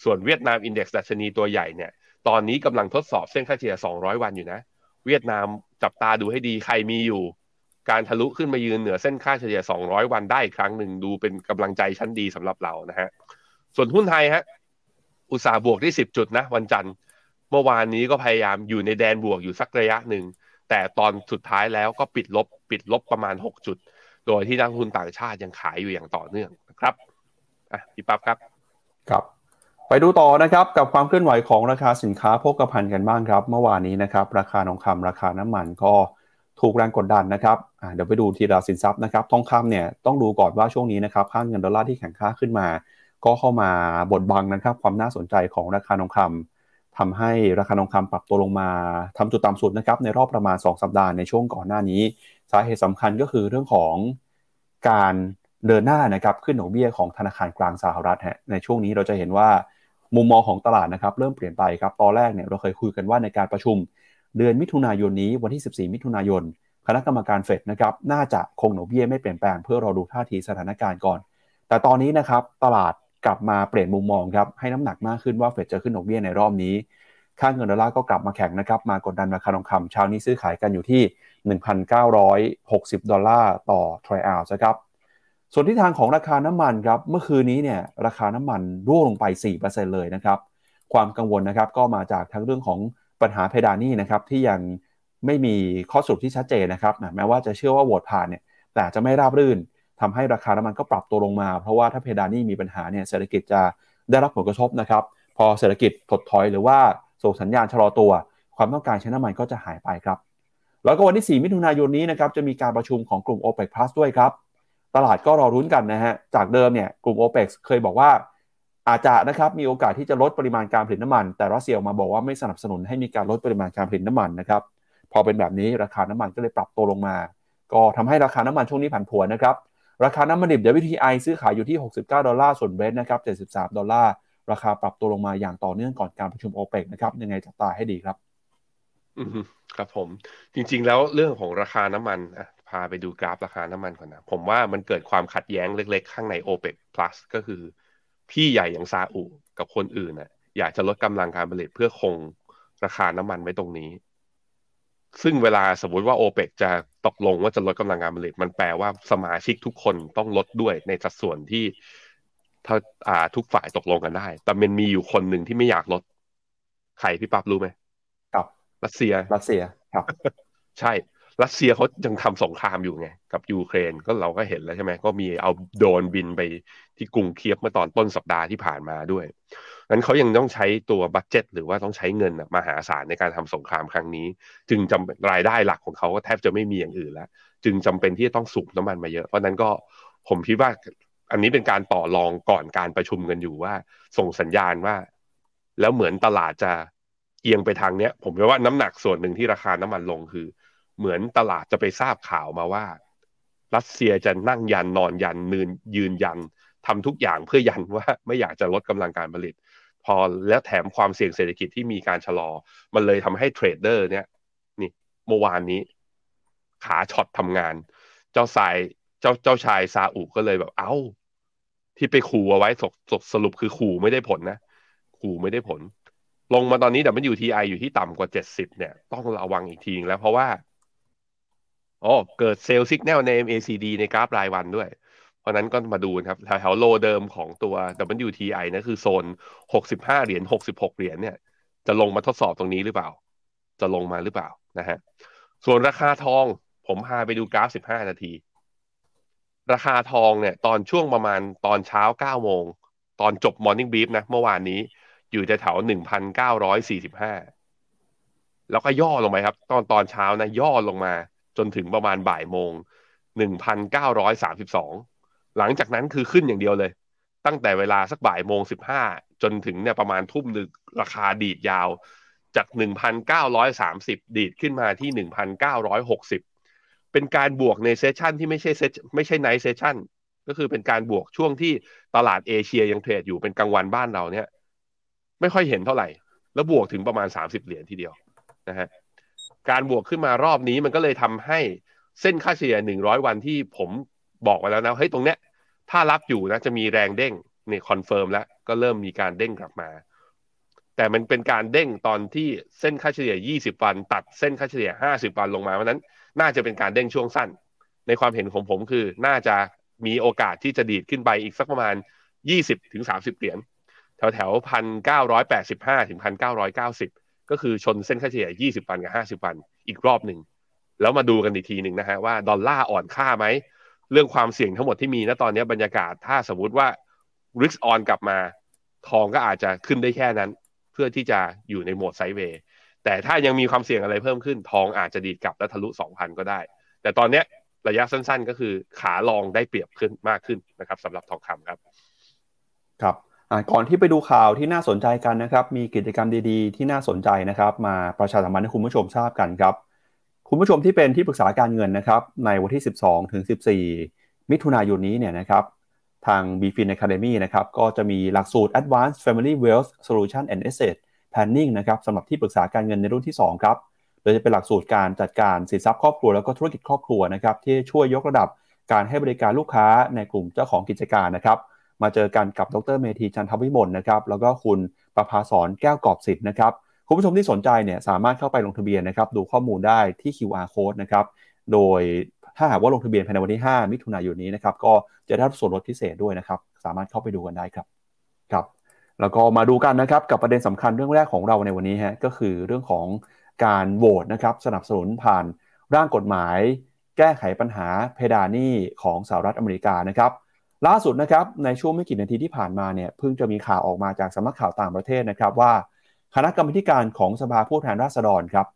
ส่วนเวียดนาม index ดัชนีตัวใหญ่เนี่ยตอนนี้กำลังทดสอบเส้นค่าเฉลี่ย 200 วันอยู่นะ เวียดนามจับตาดูให้ดีใครมีอยู่ การทะลุขึ้นมายืนเหนือเส้นค่าเฉลี่ย 200 วันได้อีกครั้งหนึ่งดูเป็นกำลังใจชั้นดีสำหรับเรานะฮะส่วนหุ้นไทยฮะ อุตสาห์บวกที่10จุดนะวันจันทร์ เมื่อวานนี้ก็พยายามอยู่ในแดนบวกอยู่สักระยะหนึ่ง แต่ตอนสุดท้ายแล้วก็ปิดลบปิดลบประมาณ6จุด โดยที่นักทุนต่างชาติยังขายอยู่อย่างต่อเนื่องนะครับอะพี่ปั๊บครับครับ ไปดูต่อนะครับกับความเคลื่อนไหวของราคาสินค้าโภคภัณฑ์กันบ้างครับ เมื่อวานนี้นะครับ ราคาทองคำราคาน้ำมันก็ถูกแรงกดดันนะครับเดี๋ยวไปดูทีละสินทรัพย์นะครับ ทองคำเนี่ยต้องดูก่อนว่าช่วงนี้นะครับค่าเงินดอลลาร์ที่แข็งค่าขึ้นมา ก็เข้ามาบดบังนะครับความน่าสนใจของราคาทองคำทำให้ราคาทองคำปรับตัวลงมาทำจุดต่ำสุดนะครับในรอบประมาณ 2 สัปดาห์ในช่วงก่อนหน้านี้ สาเหตุสำคัญก็คือเรื่องของการเดินหน้านะครับขึ้นดอกเบี้ยของธนาคารกลางสหรัฐฮะในช่วงนี้เราจะเห็นว่ามุมมองของตลาดนะครับเริ่มเปลี่ยนไปครับตอนแรกเนี่ยเราเคยคุยกันว่าในการประชุม เดือนมิถุนายนนี้วันที่ 14 มิถุนายน คณะกรรมการเฟดนะครับน่าจะคงดอกเบี้ยไม่เปลี่ยนแปลงเพื่อรอดูท่าทีสถานการณ์ก่อน แต่ตอนนี้นะครับตลาด กลับมาเปลี่ยนมุมมองครับให้น้ำหนักมากขึ้นว่าเฟดจะขึ้นดอกเบี้ยในรอบนี้ ค่าเงินดอลลาร์ก็กลับมาแข็งนะครับมากดดันราคาทองคำเช้านี้ซื้อขายกันอยู่ที่ 1,960 ดอลลาร์ต่อทริอัลนะครับส่วนที่ทางของราคาน้ำมันครับเมื่อคืนนี้เนี่ยราคาน้ำมันร่วงลงไป 4%เลยนะครับความกังวลนะครับก็มาจากทั้งเรื่องของปัญหาเพดานนี่นะครับที่ยังไม่มีข้อสรุปที่ชัดเจนนะครับแม้ว่าจะเชื่อว่าโหวตผ่านเนี่ยแต่จะไม่ราบรื่น ทำให้ราคาน้ำมันก็ปรับตัวลงมา เพราะว่าถ้าเพดานนี่มีปัญหาเนี่ยเศรษฐกิจจะได้รับผลกระทบนะครับ พอเศรษฐกิจถดถอยหรือว่าส่งสัญญาณชะลอตัว ความต้องการใช้น้ำมันก็จะหายไปครับ แล้วก็วันที่ 4 มิถุนายนนี้นะครับจะมีการประชุมของกลุ่ม OPEC Plus ด้วยครับ ตลาดก็รอลุ้นกันนะฮะจากเดิมเนี่ยกลุ่ม OPEC เคยบอกว่าอาจจะนะครับมีโอกาสที่จะลดปริมาณการผลิตน้ำมัน แต่รัสเซียออกมาบอกว่าไม่สนับสนุนให้มีการลดปริมาณการผลิตน้ำมันนะครับพอเป็นแบบนี้ราคาน้ำมันก็เลยปรับตัวลงมา ก็ทำให้ราคาน้ำมันช่วงนี้ผันผวนนะครับ ราคาน้ำมันดิบ WTI ซื้อขายอยู่ที่ 69 ดอลลาร์ ส่วน Brent นะครับ 73 ดอลลาร์ ราคาปรับตัวลงมาอย่างต่อเนื่องก่อนการประชุมโอเปกนะครับ ยังไงจับตาให้ดีครับ อืมครับผม จริง ๆ แล้วเรื่องของราคาน้ำมันอะพาไปดูกราฟราคาน้ำมันก่อนนะ ผมว่ามันเกิดความขัดแย้งเล็ก ๆ ข้างใน o p e ป plus ก็คือ พี่ใหญ่อย่างซาอุกับคนอื่นน่ะ อยากจะลดกำลังการผลิตเพื่อคงราคาน้ำมันไว้ตรงนี้ ซึ่งเวลาสมมติว่าโอเปกจะ ตกลงว่าจะลดกำลังการผลิตมันแปลว่าสมาชิกทุกคนต้องลดด้วยในสัดส่วนที่ถ้าอ่าทุกฝ่ายตกลงกันได้ แต่มันมีอยู่คนหนึ่งที่ไม่อยากลดใครพี่ปั๊บรู้ไหมครับรัสเซียรัสเซียครับ ใช่รัสเซียเขายังทำสงครามอยู่ไงกับยูเครนก็เราก็เห็นแล้วใช่ไหมก็มีเอาโดรนบินไปที่กรุงเคียฟเมื่อตอนต้นสัปดาห์ที่ผ่านมาด้วย นั้นเขายังต้องใช้ตัว budget หรือว่าต้องใช้เงินมหาศาลในการทำสงครามครั้งนี้ จึงจำรายได้หลักของเขาก็แทบจะไม่มีอย่างอื่นแล้ว จึงจำเป็นที่จะต้องสูบน้ำมันมาเยอะ เพราะนั้นก็ผมคิดว่าอันนี้เป็นการต่อรองก่อนการประชุมกันอยู่ว่า ส่งสัญญาณว่า แล้วเหมือนตลาดจะเอียงไปทางเนี้ย ผมว่าน้ำหนักส่วนหนึ่งที่ราคาน้ำมันลงคือ เหมือนตลาดจะไปทราบข่าวมาว่า รัสเซียจะนั่งยันนอนยันนืนยืนยันทำทุกอย่างเพื่อยันว่าไม่อยากจะลดกำลังการผลิต พอแล้วแถมความเสี่ยงเศรษฐกิจที่มีการชะลอ มันเลยทำให้เทรดเดอร์เนี่ยนี่เมื่อวานนี้ ขาช็อตทำงาน เจ้าสายเจ้าเจ้าชายซาอุก็เลยแบบเอา้า ที่ไปขู่เอาไว้สสรุปคือขู่ไม่ได้ผลนะขู่ไม่ได้ผล ลงมาตอนนี้แต่มันอยู่ทีไออยู่ที่ต่ำกว่าเจ็ดสิบเนี่ย ต้องระวังอีกทีนึงแล้วเพราะว่าอ๋อเกิดเซลล์สิกแนลใน MACD ในกราฟรายวันด้วย ราะนั้นก็มาดูครับแถวๆโลเดิมของตัว WTI นะคือโซน 65 เหรียญ 66 เหรียญเนี่ย จะลงมาทดสอบตรงนี้หรือเปล่า จะลงมาหรือเปล่านะฮะส่วนราคาทองผมพาไปดูกราฟ 15 นาที ราคาทองเนี่ย ตอนช่วงประมาณตอนเช้า 9 โมง ตอนจบ Morning Brief นะ เมื่อวานนี้อยู่แถว1,945 แล้วก็ย่อลงไปครับ ตอนตอนเช้านะ ย่อลงมาจนถึงประมาณบ่ายโมง 1,932 หลังจากนั้นคือขึ้นอย่างเดียวเลย ตั้งแต่เวลาสักบ่ายโมง15จนถึงเนี่ยประมาณทุ่มหนึ่งราคาดีดยาว จาก1,930ดีดขึ้นมาที่1,960เก้าร้อยหกสิบเป็นการบวกในเซสชันที่ไม่ใช่เซไม่ใช่ไนท์เซสชันก็คือเป็นการบวกช่วงที่ตลาดเอเชียยังเทรดอยู่เป็นกลางวันบ้านเราเนี่ย ไม่ค่อยเห็นเท่าไหร่ แล้วบวกถึงประมาณ 30 เหรียญทีเดียวนะฮะการบวกขึ้นมารอบนี้มันก็เลยทำให้เส้นค่าเฉลี่ย100 วันที่ผมบอกไว้แล้วนะเฮ้ยตรงเนี้ย ถ้ารับอยู่นะจะมีแรงเด้งเนี่ย confirm แล้วก็เริ่มมีการเด้งกลับมา แต่มันเป็นการเด้งตอนที่เส้นค่าเฉลี่ย 20 วัน ตัดเส้นค่าเฉลี่ย 50 วันลงมาเพราะนั้น น่าจะเป็นการเด้งช่วงสั้น ในความเห็นของผมคือ น่าจะมีโอกาสที่จะดีดขึ้นไปอีกสักประมาณ 20ถึง30 เหรียญแถวแถวพันเก้าร้อยแปดสิบห้าถึงพันเก้าร้อยเก้าสิบก็คือชนเส้นค่าเฉลี่ย20วันกับ50วันอีกรอบหนึ่ง แล้วมาดูกันอีกทีหนึ่งนะฮะว่าดอลลาร์อ่อนค่าไหม เรื่องความเสี่ยงทั้งหมดที่มีณตอนนี้บรรยากาศถ้าสมมติว่าริกออนกลับมา ทองก็อาจจะขึ้นได้แค่นั้น เพื่อที่จะอยู่ในโหมดไซด์เวย์แต่ถ้ายังมีความเสี่ยงอะไรเพิ่มขึ้น ทองอาจจะดีดกลับและทะลุ 2,000 ก็ได้ แต่ตอนเนี้ยระยะสั้นๆ ก็คือขาลองได้เปรียบขึ้นมากขึ้นนะครับสำหรับทองคำครับ ครับก่อนที่ไปดูข่าวที่น่าสนใจกันนะครับ มีกิจกรรมดีๆ ที่น่าสนใจนะครับ มาประชาสัมพันธ์ให้คุณผู้ชมทราบกันครับ คุณผู้ชมที่เป็นที่ปรึกษาการเงินนะครับในวันที่ 12ถึง14 มิถุนายนนี้เนี่ยนะครับทาง b f i n Academy นะครับก็จะมีหลักสูตร Advanced Family Wealth Solution and Asset Planning นะครับสำหรับที่ปรึกษาการเงินในรุ่นที่ 2 ครับโดยจะเป็นหลักสูตรการจัดการสินทรัพย์ครอบครัวแล้วก็ธุรกิจครอบครัวนะครับที่ช่วยยกระดับการให้บริการลูกค้าในกลุ่มเจ้าของกิจการนะครับมาเจอกันกับดรเมธีจันทวิมลนะครับแล้วก็คุณประภาสอนแก้วกอบสิทธิ์นะครับ คุณผู้ชมที่สนใจเนี่ยสามารถเข้าไปลงทะเบียนนะครับดูข้อมูลได้ที่ QR code นะครับโดยถ้าหากว่าลงทะเบียนภายในวันที่ 5 มิถุนายนนี้นะครับก็จะได้รับส่วนลดพิเศษด้วยนะครับสามารถเข้าไปดูกันได้ครับครับ แล้วก็มาดูกันนะครับกับประเด็นสำคัญเรื่องแรกของเราในวันนี้ฮะก็คือเรื่องของการโหวตนะครับสนับสนุนผ่านร่างกฎหมาย แก้ไขปัญหาเพดานหนี้ของสหรัฐอเมริกานะครับล่าสุดนะครับในช่วงไม่กี่นาทีที่ผ่านมาเนี่ยเพิ่งจะมีข่าวออกมาจากสำนักข่าวต่างประเทศนะครับว่า คณะกรรมการของสภาผู้แทนราษฎรครับ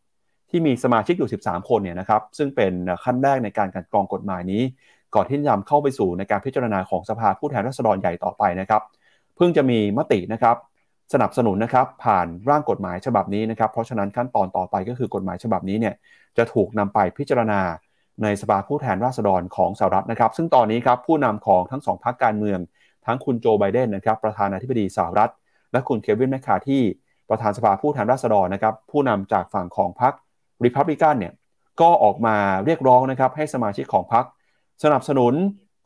ที่มีสมาชิกอยู่ 13 คนเนี่ยนะครับซึ่งเป็นขั้นแรกในการกันกรองกฎหมายนี้ ก่อนที่จะนำเข้าไปสู่ในการพิจารณาของสภาผู้แทนราษฎรใหญ่ต่อไปนะครับเพิ่งจะมีมตินะครับสนับสนุนนะครับผ่านร่างกฎหมายฉบับนี้นะครับเพราะฉะนั้นขั้นตอนต่อไปก็คือกฎหมายฉบับนี้เนี่ยจะถูกนำไปพิจารณาในสภาผู้แทนราษฎรของสหรัฐนะครับซึ่งตอนนี้ครับผู้นำของทั้งสองพรรคการเมือง ทั้งคุณโจไบเดนนะครับประธานาธิบดีสหรัฐ และคุณเควินแมคคาร์ธี ประธานสภาผู้แทนราษฎรนะครับผู้นำจากฝั่งของพรรคริพับลิกันเนี่ยก็ออกมาเรียกร้องนะครับให้สมาชิกของพรรคสนับสนุน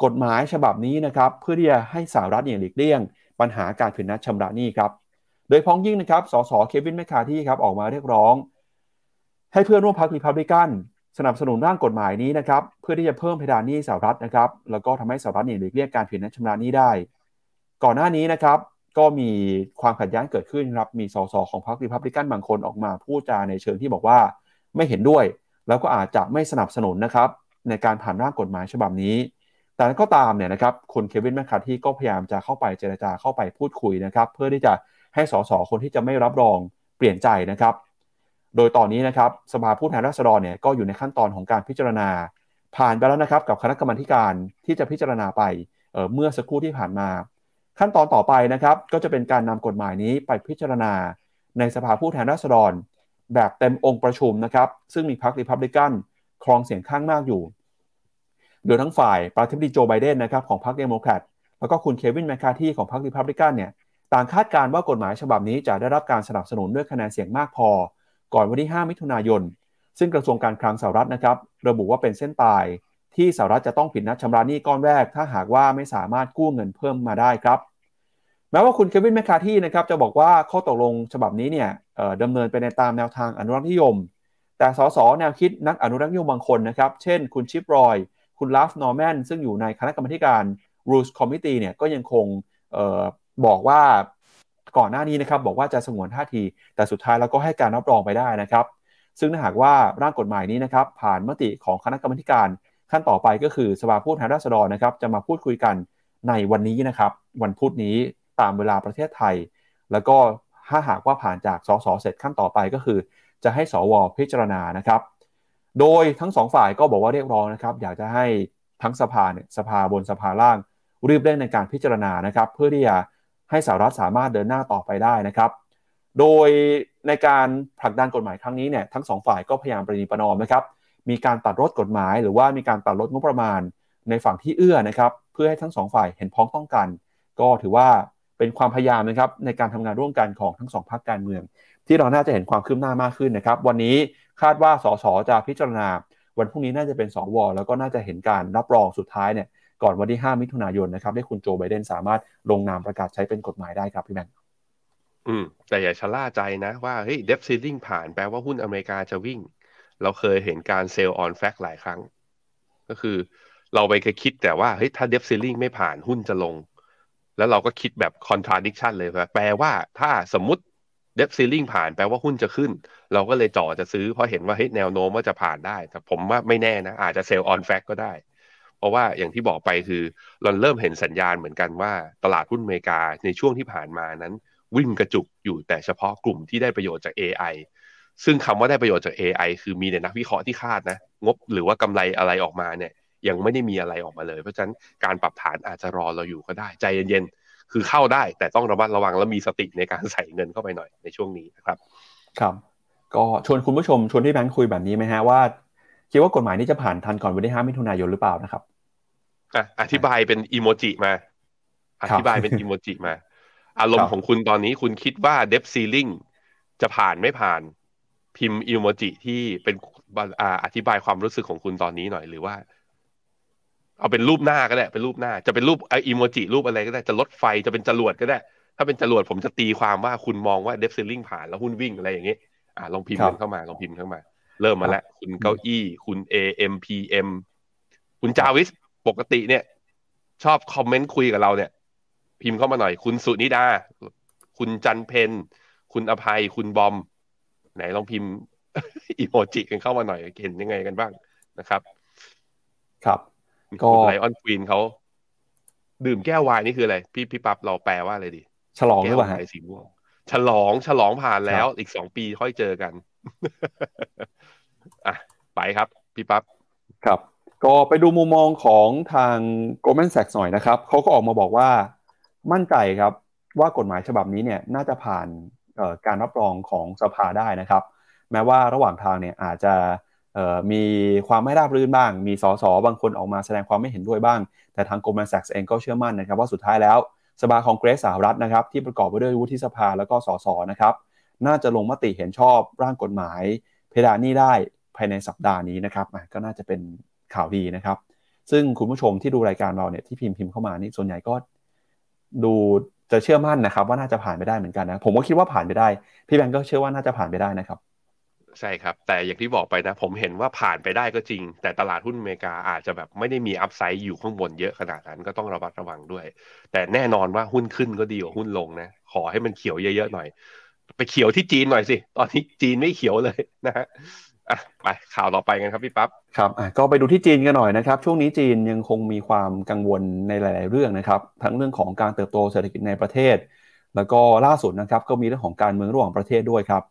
กฎหมายฉบับนี้นะครับเพื่อที่จะให้สหรัฐเนี่ยหลีกเลี่ยง ปัญหาการผิดนัดชำระหนี้ครับโดยพ้องยิ่งนะครับ สสเควินแมคคาร์ธีครับออกมาเรียกร้อง ให้เพื่อนร่วมพรรคริพับลิกันสนับสนุนร่างกฎหมายนี้นะครับเพื่อที่จะเพิ่มเพดานหนี้สหรัฐนะครับแล้วก็ทำให้สหรัฐเนี่ยหลีกเลี่ยงการผิดนัดชำระหนี้ได้ ก่อนหน้านี้นะครับ ก็มีความขัดแย้งเกิดขึ้นครับ มีสสของพรรครีพับลิกันบางคนออกมาพูดจาในเชิงที่บอกว่าไม่เห็นด้วย แล้วก็อาจจะไม่สนับสนุนนะครับ ในการผ่านร่างกฎหมายฉบับนี้ แต่ก็ตามเนี่ยนะครับคุณเควินแมคคาที่ก็พยายามจะเข้าไปเจรจาเข้าไปพูดคุยนะครับ เพื่อที่จะให้สสคนที่จะไม่รับรองเปลี่ยนใจนะครับ โดยตอนนี้นะครับสภาผู้แทนราษฎรเนี่ยก็อยู่ในขั้นตอนของการพิจารณา ผ่านไปแล้วนะครับ กับคณะกรรมการที่จะพิจารณาไปเมื่อสักครู่ที่ผ่านมา ขั้นตอนต่อไปนะครับก็จะเป็นการนำกฎหมายนี้ไปพิจารณาในสภาผู้แทนราษฎร แบบเต็มองค์ประชุมนะครับซึ่งมีพรรคริพับลิกันครองเสียงข้างมากอยู่ โดยทั้งฝ่ายประธานาธิบดีโจไบเดนนะครับของพรรคเดโมแครตแล้วก็คุณเควินแมคคาร์ธีของพรรคริพับลิกันเนี่ยต่างคาดการณ์ว่ากฎหมายฉบับนี้จะได้รับการสนับสนุนด้วยคะแนนเสียงมากพอ ก่อนวันที่ 5 มิถุนายน ซึ่งกระทรวงการคลังสหรัฐนะครับระบุว่าเป็นเส้นตาย ที่สหรัฐจะต้องผิดนัดชำระหนี้ก้อนแรก ถ้าหากว่าไม่สามารถกู้เงินเพิ่มมาได้ครับ แม้ว่าคุณเควินแมคคาร์ธีนะครับจะบอกว่าข้อตกลงฉบับนี้เนี่ยดำเนินไปในตามแนวทางอนุรักษ์นิยม แต่สสแนวคิดนักอนุรักษ์นิยมบางคนนะครับ เช่น คุณชิปรอย คุณราล์ฟนอร์แมนซึ่งอยู่ในคณะกรรมการ Rules Committee เนี่ยก็ยังคงออบอกว่าก่อนหน้านี้นะครับบอกว่าจะสงวนท่าที แต่สุดท้ายแล้วก็ให้การรับรองไปได้นะครับ ซึ่งถ้าหากว่าร่างกฎหมายนี้นะครับผ่านมติของคณะกรรมการ ขั้นต่อไปก็คือสภาผู้แทนราษฎรนะครับ จะมาพูดคุยกันในวันนี้นะครับ วันพุธนี้ตามเวลาประเทศไทย แล้วก็ถ้าหากว่าผ่านจากสสเสร็จขั้นต่อไปก็คือ จะให้สวพิจารณานะครับ โดยทั้งสองฝ่ายก็บอกว่าเรียกร้องนะครับ อยากจะให้ทั้งสภาเนี่ยสภาบนสภาล่าง รีบเร่งในการพิจารณานะครับ เพื่อที่จะให้สหรัฐสามารถเดินหน้าต่อไปได้นะครับ โดยในการผลักดันกฎหมายครั้งนี้เนี่ยทั้งสองฝ่ายก็พยายามประนีประนอมนะครับ มีการตัดลดกฎหมาย หรือว่ามีการตัดลดงบประมาณในฝั่งที่เอื้อนะครับ เพื่อให้ทั้งสองฝ่ายเห็นพ้องต้องกัน ก็ถือว่าเป็นความพยายามนะครับในการทำงานร่วมกันของทั้งสองพรรคการเมือง ที่เราน่าจะเห็นความคืบหน้ามากขึ้นนะครับ วันนี้คาดว่าสสจะพิจารณา วันพรุ่งนี้น่าจะเป็นสวแล้วก็น่าจะเห็นการรับรองสุดท้ายเนี่ยก่อนวันที่ 5 มิถุนายนนะครับให้คุณโจไบเดนสามารถลงนามประกาศใช้เป็นกฎหมายได้ครับพี่แบงค์อืมแต่อย่าชะล่าใจนะว่าเฮ้ย debt ceiling ผ่านแปลว่าหุ้นอเมริกาจะวิ่ง เราเคยเห็นการ sell on fact หลายครั้ง ก็คือเราไปเคยคิดแต่ว่าเฮ้ยถ้า debt ceiling ไม่ผ่านหุ้นจะลง แล้วเราก็คิดแบบ contradiction เลยว่าแปลว่าถ้าสมมติ debt ceiling ผ่านแปลว่าหุ้นจะขึ้น เราก็เลยจ่อจะซื้อเพราะเห็นว่าเฮ้ยแนวโน้มว่าจะผ่านได้ แต่ผมว่าไม่แน่นะ อาจจะ sell on fact ก็ได้ เพราะว่าอย่างที่บอกไปคือเราเริ่มเห็นสัญญาณเหมือนกันว่าตลาดหุ้นอเมริกาในช่วงที่ผ่านมานั้น วิ่งกระจุกอยู่แต่เฉพาะกลุ่มที่ได้ประโยชน์จาก AI ซึ่งคำว่าได้ประโยชน์จาก AI คือมีแต่นักวิเคราะห์ที่คาดนะ งบหรือว่ากำไรอะไรออกมาเนี่ย ยังไม่ได้มีอะไรออกมาเลย เพราะฉะนั้นการปรับฐานอาจจะรอเราอยู่ก็ได้ ใจเย็นๆ คือเข้าได้ แต่ต้องระมัดระวังและมีสติในการใส่เงินเข้าไปหน่อยในช่วงนี้นะครับ ครับ ก็ชวนคุณผู้ชมชวนที่แบงค์คุยแบบนี้ไหมฮะว่าคิดว่ากฎหมายนี้จะผ่านทันก่อนวันที่5มิถุนายนหรือเปล่านะครับอะอธิบายเป็นอีโมจิมา อธิบายเป็นอีโมจิมา อารมณ์ของคุณตอนนี้คุณคิดว่า debt ceiling จะผ่านไม่ผ่าน พิมพ์อีโมจิที่เป็นอ่าอธิบายความรู้สึกของคุณตอนนี้หน่อยหรือว่า เอาเป็นรูปหน้าก็ได้เป็นรูปหน้า จะเป็นรูปอีโมจิรูปอะไรก็ได้จะรถไฟจะเป็นจรวดก็ได้ ถ้าเป็นจรวดผมจะตีความว่าคุณมองว่า debt ceiling ผ่านแล้วหุ้นวิ่งอะไรอย่างเงี้ยอ่าลองพิมพ์ครับมันเข้ามาลองพิมพ์เข้ามา เริ่มมาแล้ว คุณเก้าอี้ คุณ AMPM คุณจาวิสปกติเนี่ย ชอบคอมเมนต์คุยกับเราเนี่ย พิมพ์เข้ามาหน่อย คุณสุนิดา คุณจันเพนคุณอภัยคุณบอม ไหนลองพิมพ์อีโมจิกันเข้ามาหน่อยเห็นยังไงกันบ้างนะครับ ครับ ก็คุณไลออนควีนเขาดื่มแก้ววายนี่คืออะไร พี่พี่ปั๊บเราแปลว่าอะไรดี ฉลองหแก้รือวเปล่าฮะวายสีม่วงฉลองฉลองผ่านแล้วอีกสองปีค่อยเจอกันอะไปครับ พี่ปั๊บครับ ก็ไปดูมุมมองของทาง Goldman Sachs หน่อยนะครับเขาก็ออกมาบอกว่ามั่นใจครับว่ากฎหมายฉบับนี้เนี่ย น่าจะผ่านเอ่อ การรับรองของสภาได้นะครับ แม้ว่าระหว่างทางเนี่ยอาจจะมีความไม่ราบรื่นบ้าง มีสสบางคนออกมาแสดงความไม่เห็นด้วยบ้าง แต่ทาง Goldman Sachs เองก็เชื่อมั่นนะครับ ว่าสุดท้ายแล้วสภาคองเกรสสหรัฐนะครับ ที่ประกอบไปด้วยวุฒิสภาแล้วก็สสนะครับ น่าจะลงมติเห็นชอบร่างกฎหมาย เพดานนี้ได้ภายในสัปดาห์นี้นะครับก็น่าจะเป็นข่าวดีนะครับ ซึ่งคุณผู้ชมที่ดูรายการเราเนี่ยที่พิมพ์พิมพ์เข้ามานี่ส่วนใหญ่ก็ดู จะเชื่อมั่นนะครับ ว่าน่าจะผ่านไปได้เหมือนกันนะ ผมก็คิดว่าผ่านไปได้ พี่แบงก์ก็เชื่อว่าน่าจะผ่านไปได้นะครับ ใช่ครับ แต่อย่างที่บอกไปนะ ผมเห็นว่าผ่านไปได้ก็จริง แต่ตลาดหุ้นอเมริกาอาจจะแบบไม่ได้มีอัพไซด์อยู่ข้างบนเยอะขนาดนั้นก็ต้องระมัดระวังด้วย แต่แน่นอนว่าหุ้นขึ้นก็ดีกว่าหุ้นลงนะ ขอให้มันเขียวเยอะๆหน่อย ไปเขียวที่จีนหน่อยสิ ตอนนี้จีนไม่เขียวเลยนะฮะ อะไปข่าวต่อไปกันครับพี่ปั๊บครับอะก็ไปดูที่จีนกันหน่อยนะครับ ช่วงนี้จีนยังคงมีความกังวลในหลาย ๆ เรื่องนะครับ ทั้งเรื่องของการเติบโตเศรษฐกิจในประเทศ แล้วก็ล่าสุดนะครับก็มีเรื่องของการเมืองระหว่างประเทศด้วยครับ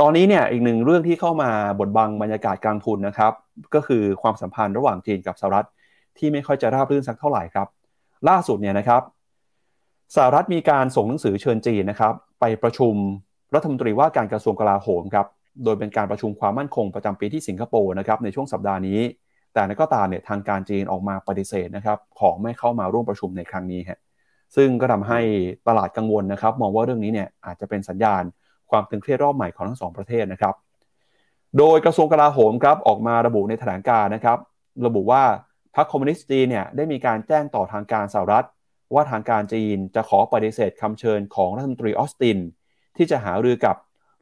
ตอนนี้เนี่ยอีกหนึ่งเรื่องที่เข้ามาบดบังบรรยากาศการทุนนะครับ ก็คือความสัมพันธ์ระหว่างจีนกับสหรัฐ ที่ไม่ค่อยจะราบรื่นสักเท่าไหร่ครับ ล่าสุดเนี่ยนะครับสหรัฐมีการส่งหนังสือเชิญจีนนะครับ ไปประชุมรัฐมนตรีว่าการกระทรวงกลาโหมครับ โดยเป็นการประชุมความมั่นคงประจำปีที่สิงคโปร์นะครับในช่วงสัปดาห์นี้ แต่นั้นก็ตามเนี่ยทางการจีนออกมาปฏิเสธนะครับขอไม่เข้ามาร่วมประชุมในครั้งนี้ฮะซึ่งก็ทำให้ตลาดกังวลนะครับ มองว่าเรื่องนี้เนี่ยอาจจะเป็นสัญญาณความตึงเครียดรอบใหม่ของทั้งสองประเทศนะครับ โดยกระทรวงกลาโหมครับออกมาระบุในแถลงการนะครับ ระบุว่าพรรคคอมมิวนิสต์จีนเนี่ยได้มีการแจ้งต่อทางการสหรัฐ ว่าทางการจีนจะขอปฏิเสธคำเชิญของรัฐมนตรีออสตินที่จะหารือกับ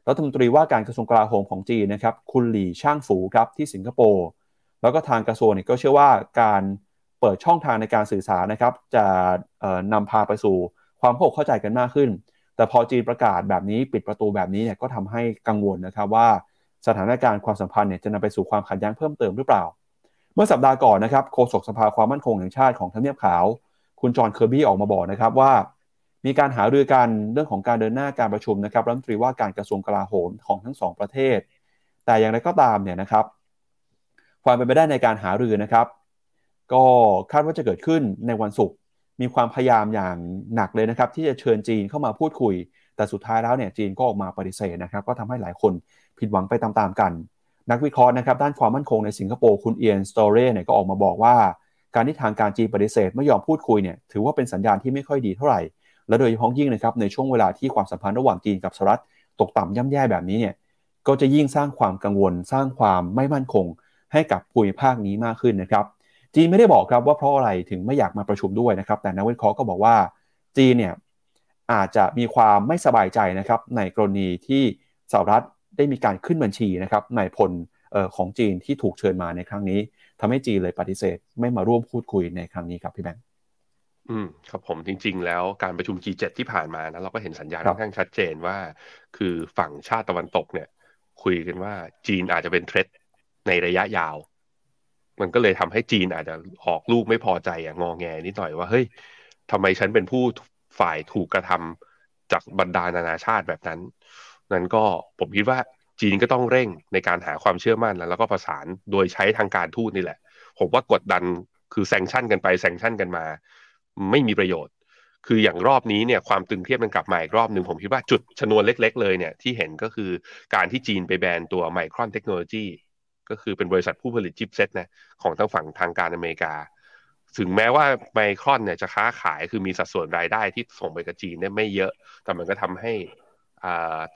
รัฐมนตรีว่าการกระทรวงกลาโหมของจีนนะครับคุณหลี่ช่างฝูครับที่สิงคโปร์แล้วก็ทางกระทรวงเนี่ยก็เชื่อว่าการเปิดช่องทางในการสื่อสารนะครับ จะเอ่อนำพาไปสู่ความเข้าใจกันมากขึ้น แต่พอจีนประกาศแบบนี้ปิดประตูแบบนี้เนี่ยก็ทำให้กังวลนะครับว่าสถานการณ์ความสัมพันธ์เนี่ยจะนำไปสู่ความขัดแย้งเพิ่มเติมหรือเปล่า เมื่อสัปดาห์ก่อนนะครับโฆษกสภาความมั่นคงแห่งชาติของทำเนียบขาว คุณจอห์นเคอร์บี้ออกมาบอกนะครับว่า มีการหารือกันเรื่องของการเดินหน้าการประชุมนะครับรัฐมนตรีว่าการกระทรวงกลาโหมของทั้งสองประเทศ แต่อย่างไรก็ตามเนี่ยนะครับ ความเป็นไปได้ในการหารือนะครับ ก็คาดว่าจะเกิดขึ้นในวันศุกร์มีความพยายามอย่างหนักเลยนะครับ ที่จะเชิญจีนเข้ามาพูดคุย แต่สุดท้ายแล้วเนี่ยจีนก็ออกมาปฏิเสธนะครับ ก็ทำให้หลายคนผิดหวังไปตามๆกัน นักวิเคราะห์นะครับ ด้านความมั่นคงในสิงคโปร์คุณเอียนสตอเร่เนี่ยก็ออกมาบอกว่า การที่ทางการจีนปฏิเสธไม่ยอมพูดคุยเนี่ยถือว่าเป็นสัญญาณที่ไม่ค่อยดีเท่าไหร่ และโดยเฉพาะยิ่งนะครับในช่วงเวลาที่ความสัมพันธ์ระหว่างจีนกับสหรัฐตกต่ำย่ำแย่แบบนี้เนี่ยก็จะยิ่งสร้างความกังวล สร้างความไม่มั่นคง ให้กับภูมิภาคนี้มากขึ้นนะครับ จีนไม่ได้บอกครับว่าเพราะอะไรถึงไม่อยากมาประชุมด้วยนะครับ แต่นักวิเคราะห์ก็บอกว่าจีนเนี่ยอาจจะมีความไม่สบายใจนะครับในกรณีที่สหรัฐได้มีการขึ้นบัญชีนะครับในพลอของจีนที่ถูกเชิญมาในครั้งนี้ทำให้จีนเลยปฏิเสธ ไม่มาร่วมพูดคุยในครั้งนี้ครับพี่แบงค์ อืมครับผมจริง ๆ แล้วการประชุม G7 ที่ผ่านมานะเราก็เห็นสัญญาณค่อนข้างชัดเจนว่า คือฝั่งชาติตะวันตกเนี่ย คุยกันว่าจีนอาจจะเป็นเทรดในระยะยาว มันก็เลยทำให้จีนอาจจะออกลูกไม่พอใจอย่างงอแงนิดหน่อยว่าเฮ้ยทำไมฉันเป็นผู้ฝ่ายถูกกระทำจากบรรดานานาชาติแบบนั้น นั้นก็ผมคิดว่าจีนก็ต้องเร่งในการหาความเชื่อมั่นแล้วก็ประสานโดยใช้ทางการทูตนี่แหละ ผมว่ากดดันคือแซงชั่นกันไปแซงชั่นกันมา ไม่มีประโยชน์ คืออย่างรอบนี้เนี่ยความตึงเครียดมันกลับมาอีกรอบหนึ่งผมคิดว่าจุดชนวนเล็ก ๆ เลยเนี่ยที่เห็นก็คือการที่จีนไปแบนตัวไมครอนเทคโนโลยีก็คือเป็นบริษัทผู้ผลิตชิปเซตนะของทางฝั่งทางการอเมริกา ถึงแม้ว่าไมครอนเนี่ยจะค้าขายคือมีสัดส่วนรายได้ที่ส่งไปกับจีนเนี่ยไม่เยอะ แต่มันก็ทำให้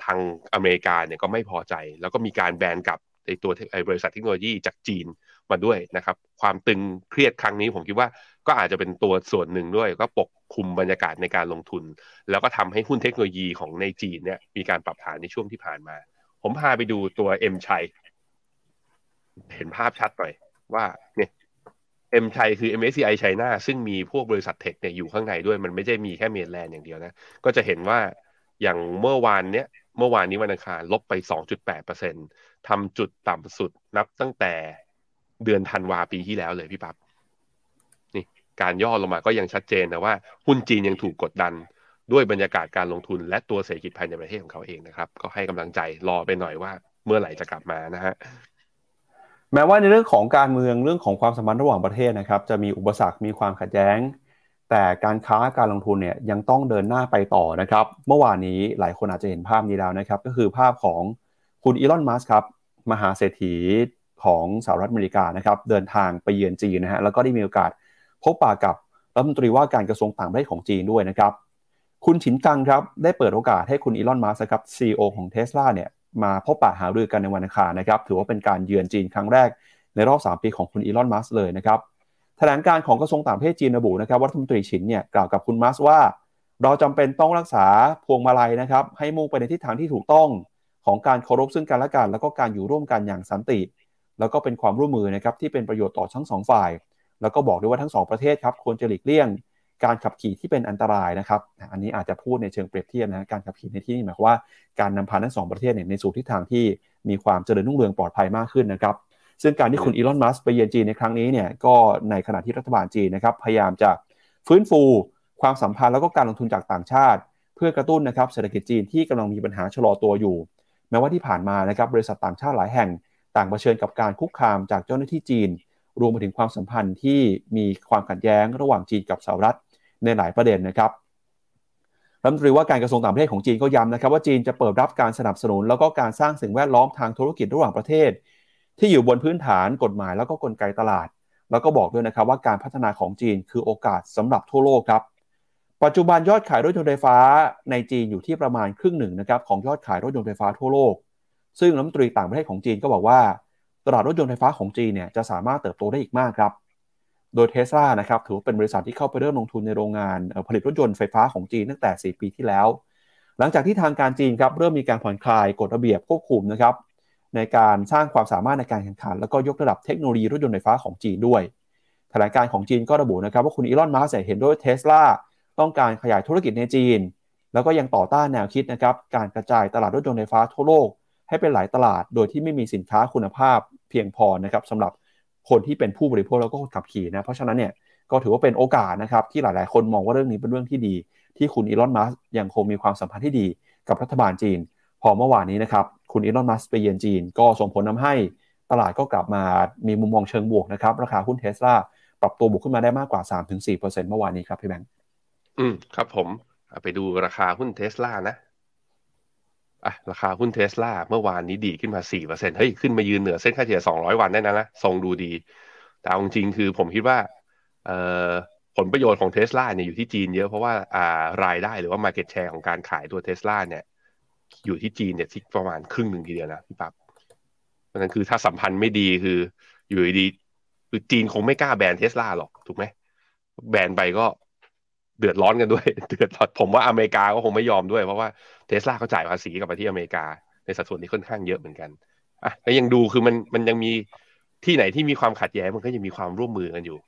ทางอเมริกาเนี่ยก็ไม่พอใจ แล้วก็มีการแบนกับในตัวไอบริษัทเทคโนโลยีจากจีน มาด้วยนะครับ ความตึงเครียดครั้งนี้ผมคิดว่าก็อาจจะเป็นตัวส่วนหนึ่งด้วย ก็ปกคุมบรรยากาศในการลงทุน แล้วก็ทำให้หุ้นเทคโนโลยีของในจีนเนี่ยมีการปรับฐานในช่วงที่ผ่านมา ผมพาไปดูตัวเอ็มชัยเห็นภาพชัดหน่อยว่าเนี่ยเอ็มชัยคือ MSCI ไชน่าซึ่งมีพวกบริษัทเทคเนี่ยอยู่ข้างในด้วย มันไม่ใช่มีแค่เมนแลนด์อย่างเดียวนะ ก็จะเห็นว่าอย่างเมื่อวานเนี้ยเมื่อวานนี้วันอังคารลบไป 2.8%ทำจุดต่ำสุดนับตั้งแต่ เดือนธันวาปีที่แล้วเลยพี่ปับ๊บนี่การย่อลงมาก็ยังชัดเจนนะว่า หุ้นจีนยังถูกกดดันด้วยบรรยากาศการลงทุนและตัวเศรษฐกิจภายในประเทศของเขาเองนะครับ ก็ให้กำลังใจรอไปหน่อยว่าเมื่อไหร่จะกลับมานะฮะแม้ว่าในเรื่องของการเมืองเรื่องของความสัมพันธ์ระหว่างประเทศนะครับ จะมีอุปสรรคมีความขัดแย้ง แต่การค้าการลงทุนเนี่ยยังต้องเดินหน้าไปต่อนะครับ เมื่อวานนี้หลายคนอาจจะเห็นภาพนี้แล้วนะครับ ก็คือภาพของคุณอีลอนมัสครับมหาเศรษฐี ของสหรัฐอเมริกานะครับเดินทางไปเยือนจีนนะฮะแล้วก็ได้มีโอกาสพบปะกับรัฐมนตรีว่าการกระทรวงต่างประเทศของจีนด้วยนะครับ คุณฉินกังครับได้เปิดโอกาสให้คุณอีลอนมัสครับซีอของเทสลาเนี่ยมาพบปะหารือกันในวันอังคารนะครับถือว่าเป็นการเยือนจีนครั้งแรกในรอบ 3 ปีของคุณอีลอนมัสเลยนะครับแถลงการของกระทรวงต่างประเทศจีนระบุนะครับว่ารัฐมนตรีฉินเนี่ยกล่าวกับคุณมัสว่า เราจำเป็นต้องรักษาพวงมาลัยนะครับให้มุ่งไปในทิศทางที่ถูกต้องของการเคารพซึ่งกันและกัน แล้วก็การอยู่ร่วมกันอย่างสันติ แล้วก็เป็นความร่วมมือนะครับที่เป็นประโยชน์ต่อทั้งสองฝ่าย แล้วก็บอกด้วยว่าทั้งสองประเทศครับควรจะหลีกเลี่ยง การขับขี่ที่เป็นอันตรายนะครับ อันนี้อาจจะพูดในเชิงเปรียบเทียบนะการขับขี่ในที่นี้หมายความว่าการนำพาทั้งสองประเทศเนี่ยในสู่ทิศทางที่มีความเจริญรุ่งเรืองปลอดภัยมากขึ้นนะครับซึ่งการที่คุณอีลอน มัสไปเยือนจีนในครั้งนี้เนี่ยก็ในขณะที่รัฐบาลจีนนะครับพยายามจะฟื้นฟูความสัมพันธ์แล้วก็การลงทุนจากต่างชาติ เพื่อกระตุ้นนะครับเศรษฐกิจจีนที่กำลังมีปัญหาชะลอตัวอยู่ แม้ว่าที่ผ่านมานะครับบริษัทต่างชาติหลายแห่ง ต่างเผชิญกับการคุกคามจากเจ้าหน้าที่จีน รวมไปถึงความสัมพันธ์ที่มีความขัดแย้งระหว่างจีนกับสหรัฐในหลายประเด็นนะครับรัฐมนตรีว่าการกระทรวงต่างประเทศของจีนก็ย้ำนะครับว่าจีนจะเปิดรับการสนับสนุน แล้วก็การสร้างสิ่งแวดล้อมทางธุรกิจระหว่างประเทศ ที่อยู่บนพื้นฐานกฎหมายแล้วก็กลไกตลาด แล้วก็บอกด้วยนะครับว่าการพัฒนาของจีนคือโอกาสสำหรับทั่วโลกครับ ปัจจุบันยอดขายรถยนต์ไฟฟ้าในจีนอยู่ที่ประมาณครึ่งหนึ่งนะครับของยอดขายรถยนต์ไฟฟ้าทั่วโลก ซึ่งรัฐมนตรีต่างประเทศของจีนก็บอกว่า ตลาดรถยนต์ไฟฟ้าของจีนเนี่ยจะสามารถเติบโตได้อีกมากครับ โดยเทสลานะครับถือว่าเป็นบริษัทที่เข้าไปเริ่มลงทุนในโรงงานผลิตรถยนต์ไฟฟ้าของจีนตั้งแต่ 4 ปีที่แล้ว หลังจากที่ทางการจีนครับเริ่มมีการผ่อนคลายกฎระเบียบควบคุมนะครับในการสร้างความสามารถในการแข่งขัน แล้วก็ยกระดับเทคโนโลยีรถยนต์ไฟฟ้าของจีนด้วยแถลงการของจีนก็ระบุนะครับว่าคุณอีลอนมัสก์เห็นด้วยเทสลาต้องการขยายธุรกิจในจีน แล้วก็ยังต่อต้านแนวคิดนะครับการกระจายตลาดรถยนต์ไฟฟ้าทั่วโลก ให้เป็นหลายตลาด โดยที่ไม่มีสินค้าคุณภาพเพียงพอนะครับสำหรับคนที่เป็นผู้บริโภคแล้วก็ขับขี่นะ เพราะฉะนั้นเนี่ยก็ถือว่าเป็นโอกาสนะครับที่หลายๆ คนมองว่าเรื่องนี้เป็นเรื่องที่ดี ที่คุณอีลอนมัสยังคงมีความสัมพันธ์ที่ดีกับรัฐบาลจีน พอเมื่อวานนี้นะครับคุณอีลอนมัสไปเยือนจีน ก็ส่งผลทาให้ตลาดก็กลับมามีมุมมองเชิงบวกนะครับราคาหุ้นเทสลาปรับตัวบวกขึ้นมาได้มากกว่า 3-4%เมื่อวานนี้ครับพี่แบงค์อืมครับผมไปดูราคาหุ้นเทสลานะ อะราคาหุ้นเทสลาเมื่อวานนี้ดีขึ้นมาสี่เฮ้ย ขึ้นมายืนเหนือเส้นค่าเฉลี่ยสองร้อยวันได้นะนะทรงดูดี แต่เอาจริงคือผมคิดว่าเอ่อผลประโยชน์ของเทสลาเนี่ยอยู่ที่จีนเยอะเพราะว่าอ่ารายได้หรือว่า Market Share ของการขายตัวเทสลาเนี่ยอยู่ที่จีนเนี่ยที่ประมาณครึ่งหนึ่งทีเดียวนะพี่ปั๊บเพราะนั้นคือถ้าสัมพันธ์ไม่ดีคืออยู่ดีคือจีนคงไม่กล้าแบนเทสลาหรอกถูกไหมแบนไปก็ เดือดร้อนกันด้วยเดือดร้อนผมว่าอเมริกาก็คงไม่ยอมด้วยเพราะว่าเทสลาเขาจ่ายภาษีกับประเทศอเมริกา ในสัดส่วนที่ค่อนข้างเยอะเหมือนกันอะแล้วยังดูคือมันมันยังมีที่ไหนที่มีความขัดแย้งมันก็ยังมีความร่วมมือกันอยู่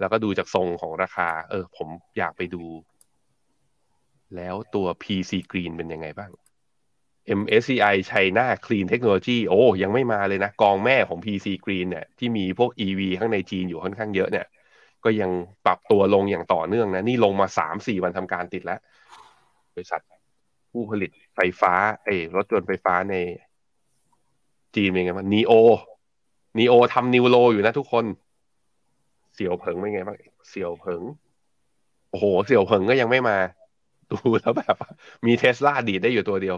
แล้วก็ดูจากทรงของราคา เออ ผมอยากไปดู แล้วตัว PC Green เป็นยังไงบ้าง MSCI China Clean Technology โอ้ยังไม่มาเลยนะ กองแม่ของ PC Green เนี่ยที่มีพวก EV ข้างในจีนอยู่ค่อนข้างเยอะเนี่ย ก็ยังปรับตัวลงอย่างต่อเนื่องนะ นี่ลงมาสามสี่วันทำการติดแล้ว บริษัทผู้ผลิตไฟฟ้า เอรถยนต์ไฟฟ้าในจีนเป็นไงบ้างนีโอนีโอทำนิวโลอยู่นะทุกคน เสี่ยวเผิงเป็นไงบ้างเสี่ยวเผิง โอ้โห เสี่ยวเผิงก็ยังไม่มา ดูแล้วแบบ มีเทสลาดีดได้อยู่ตัวเดียว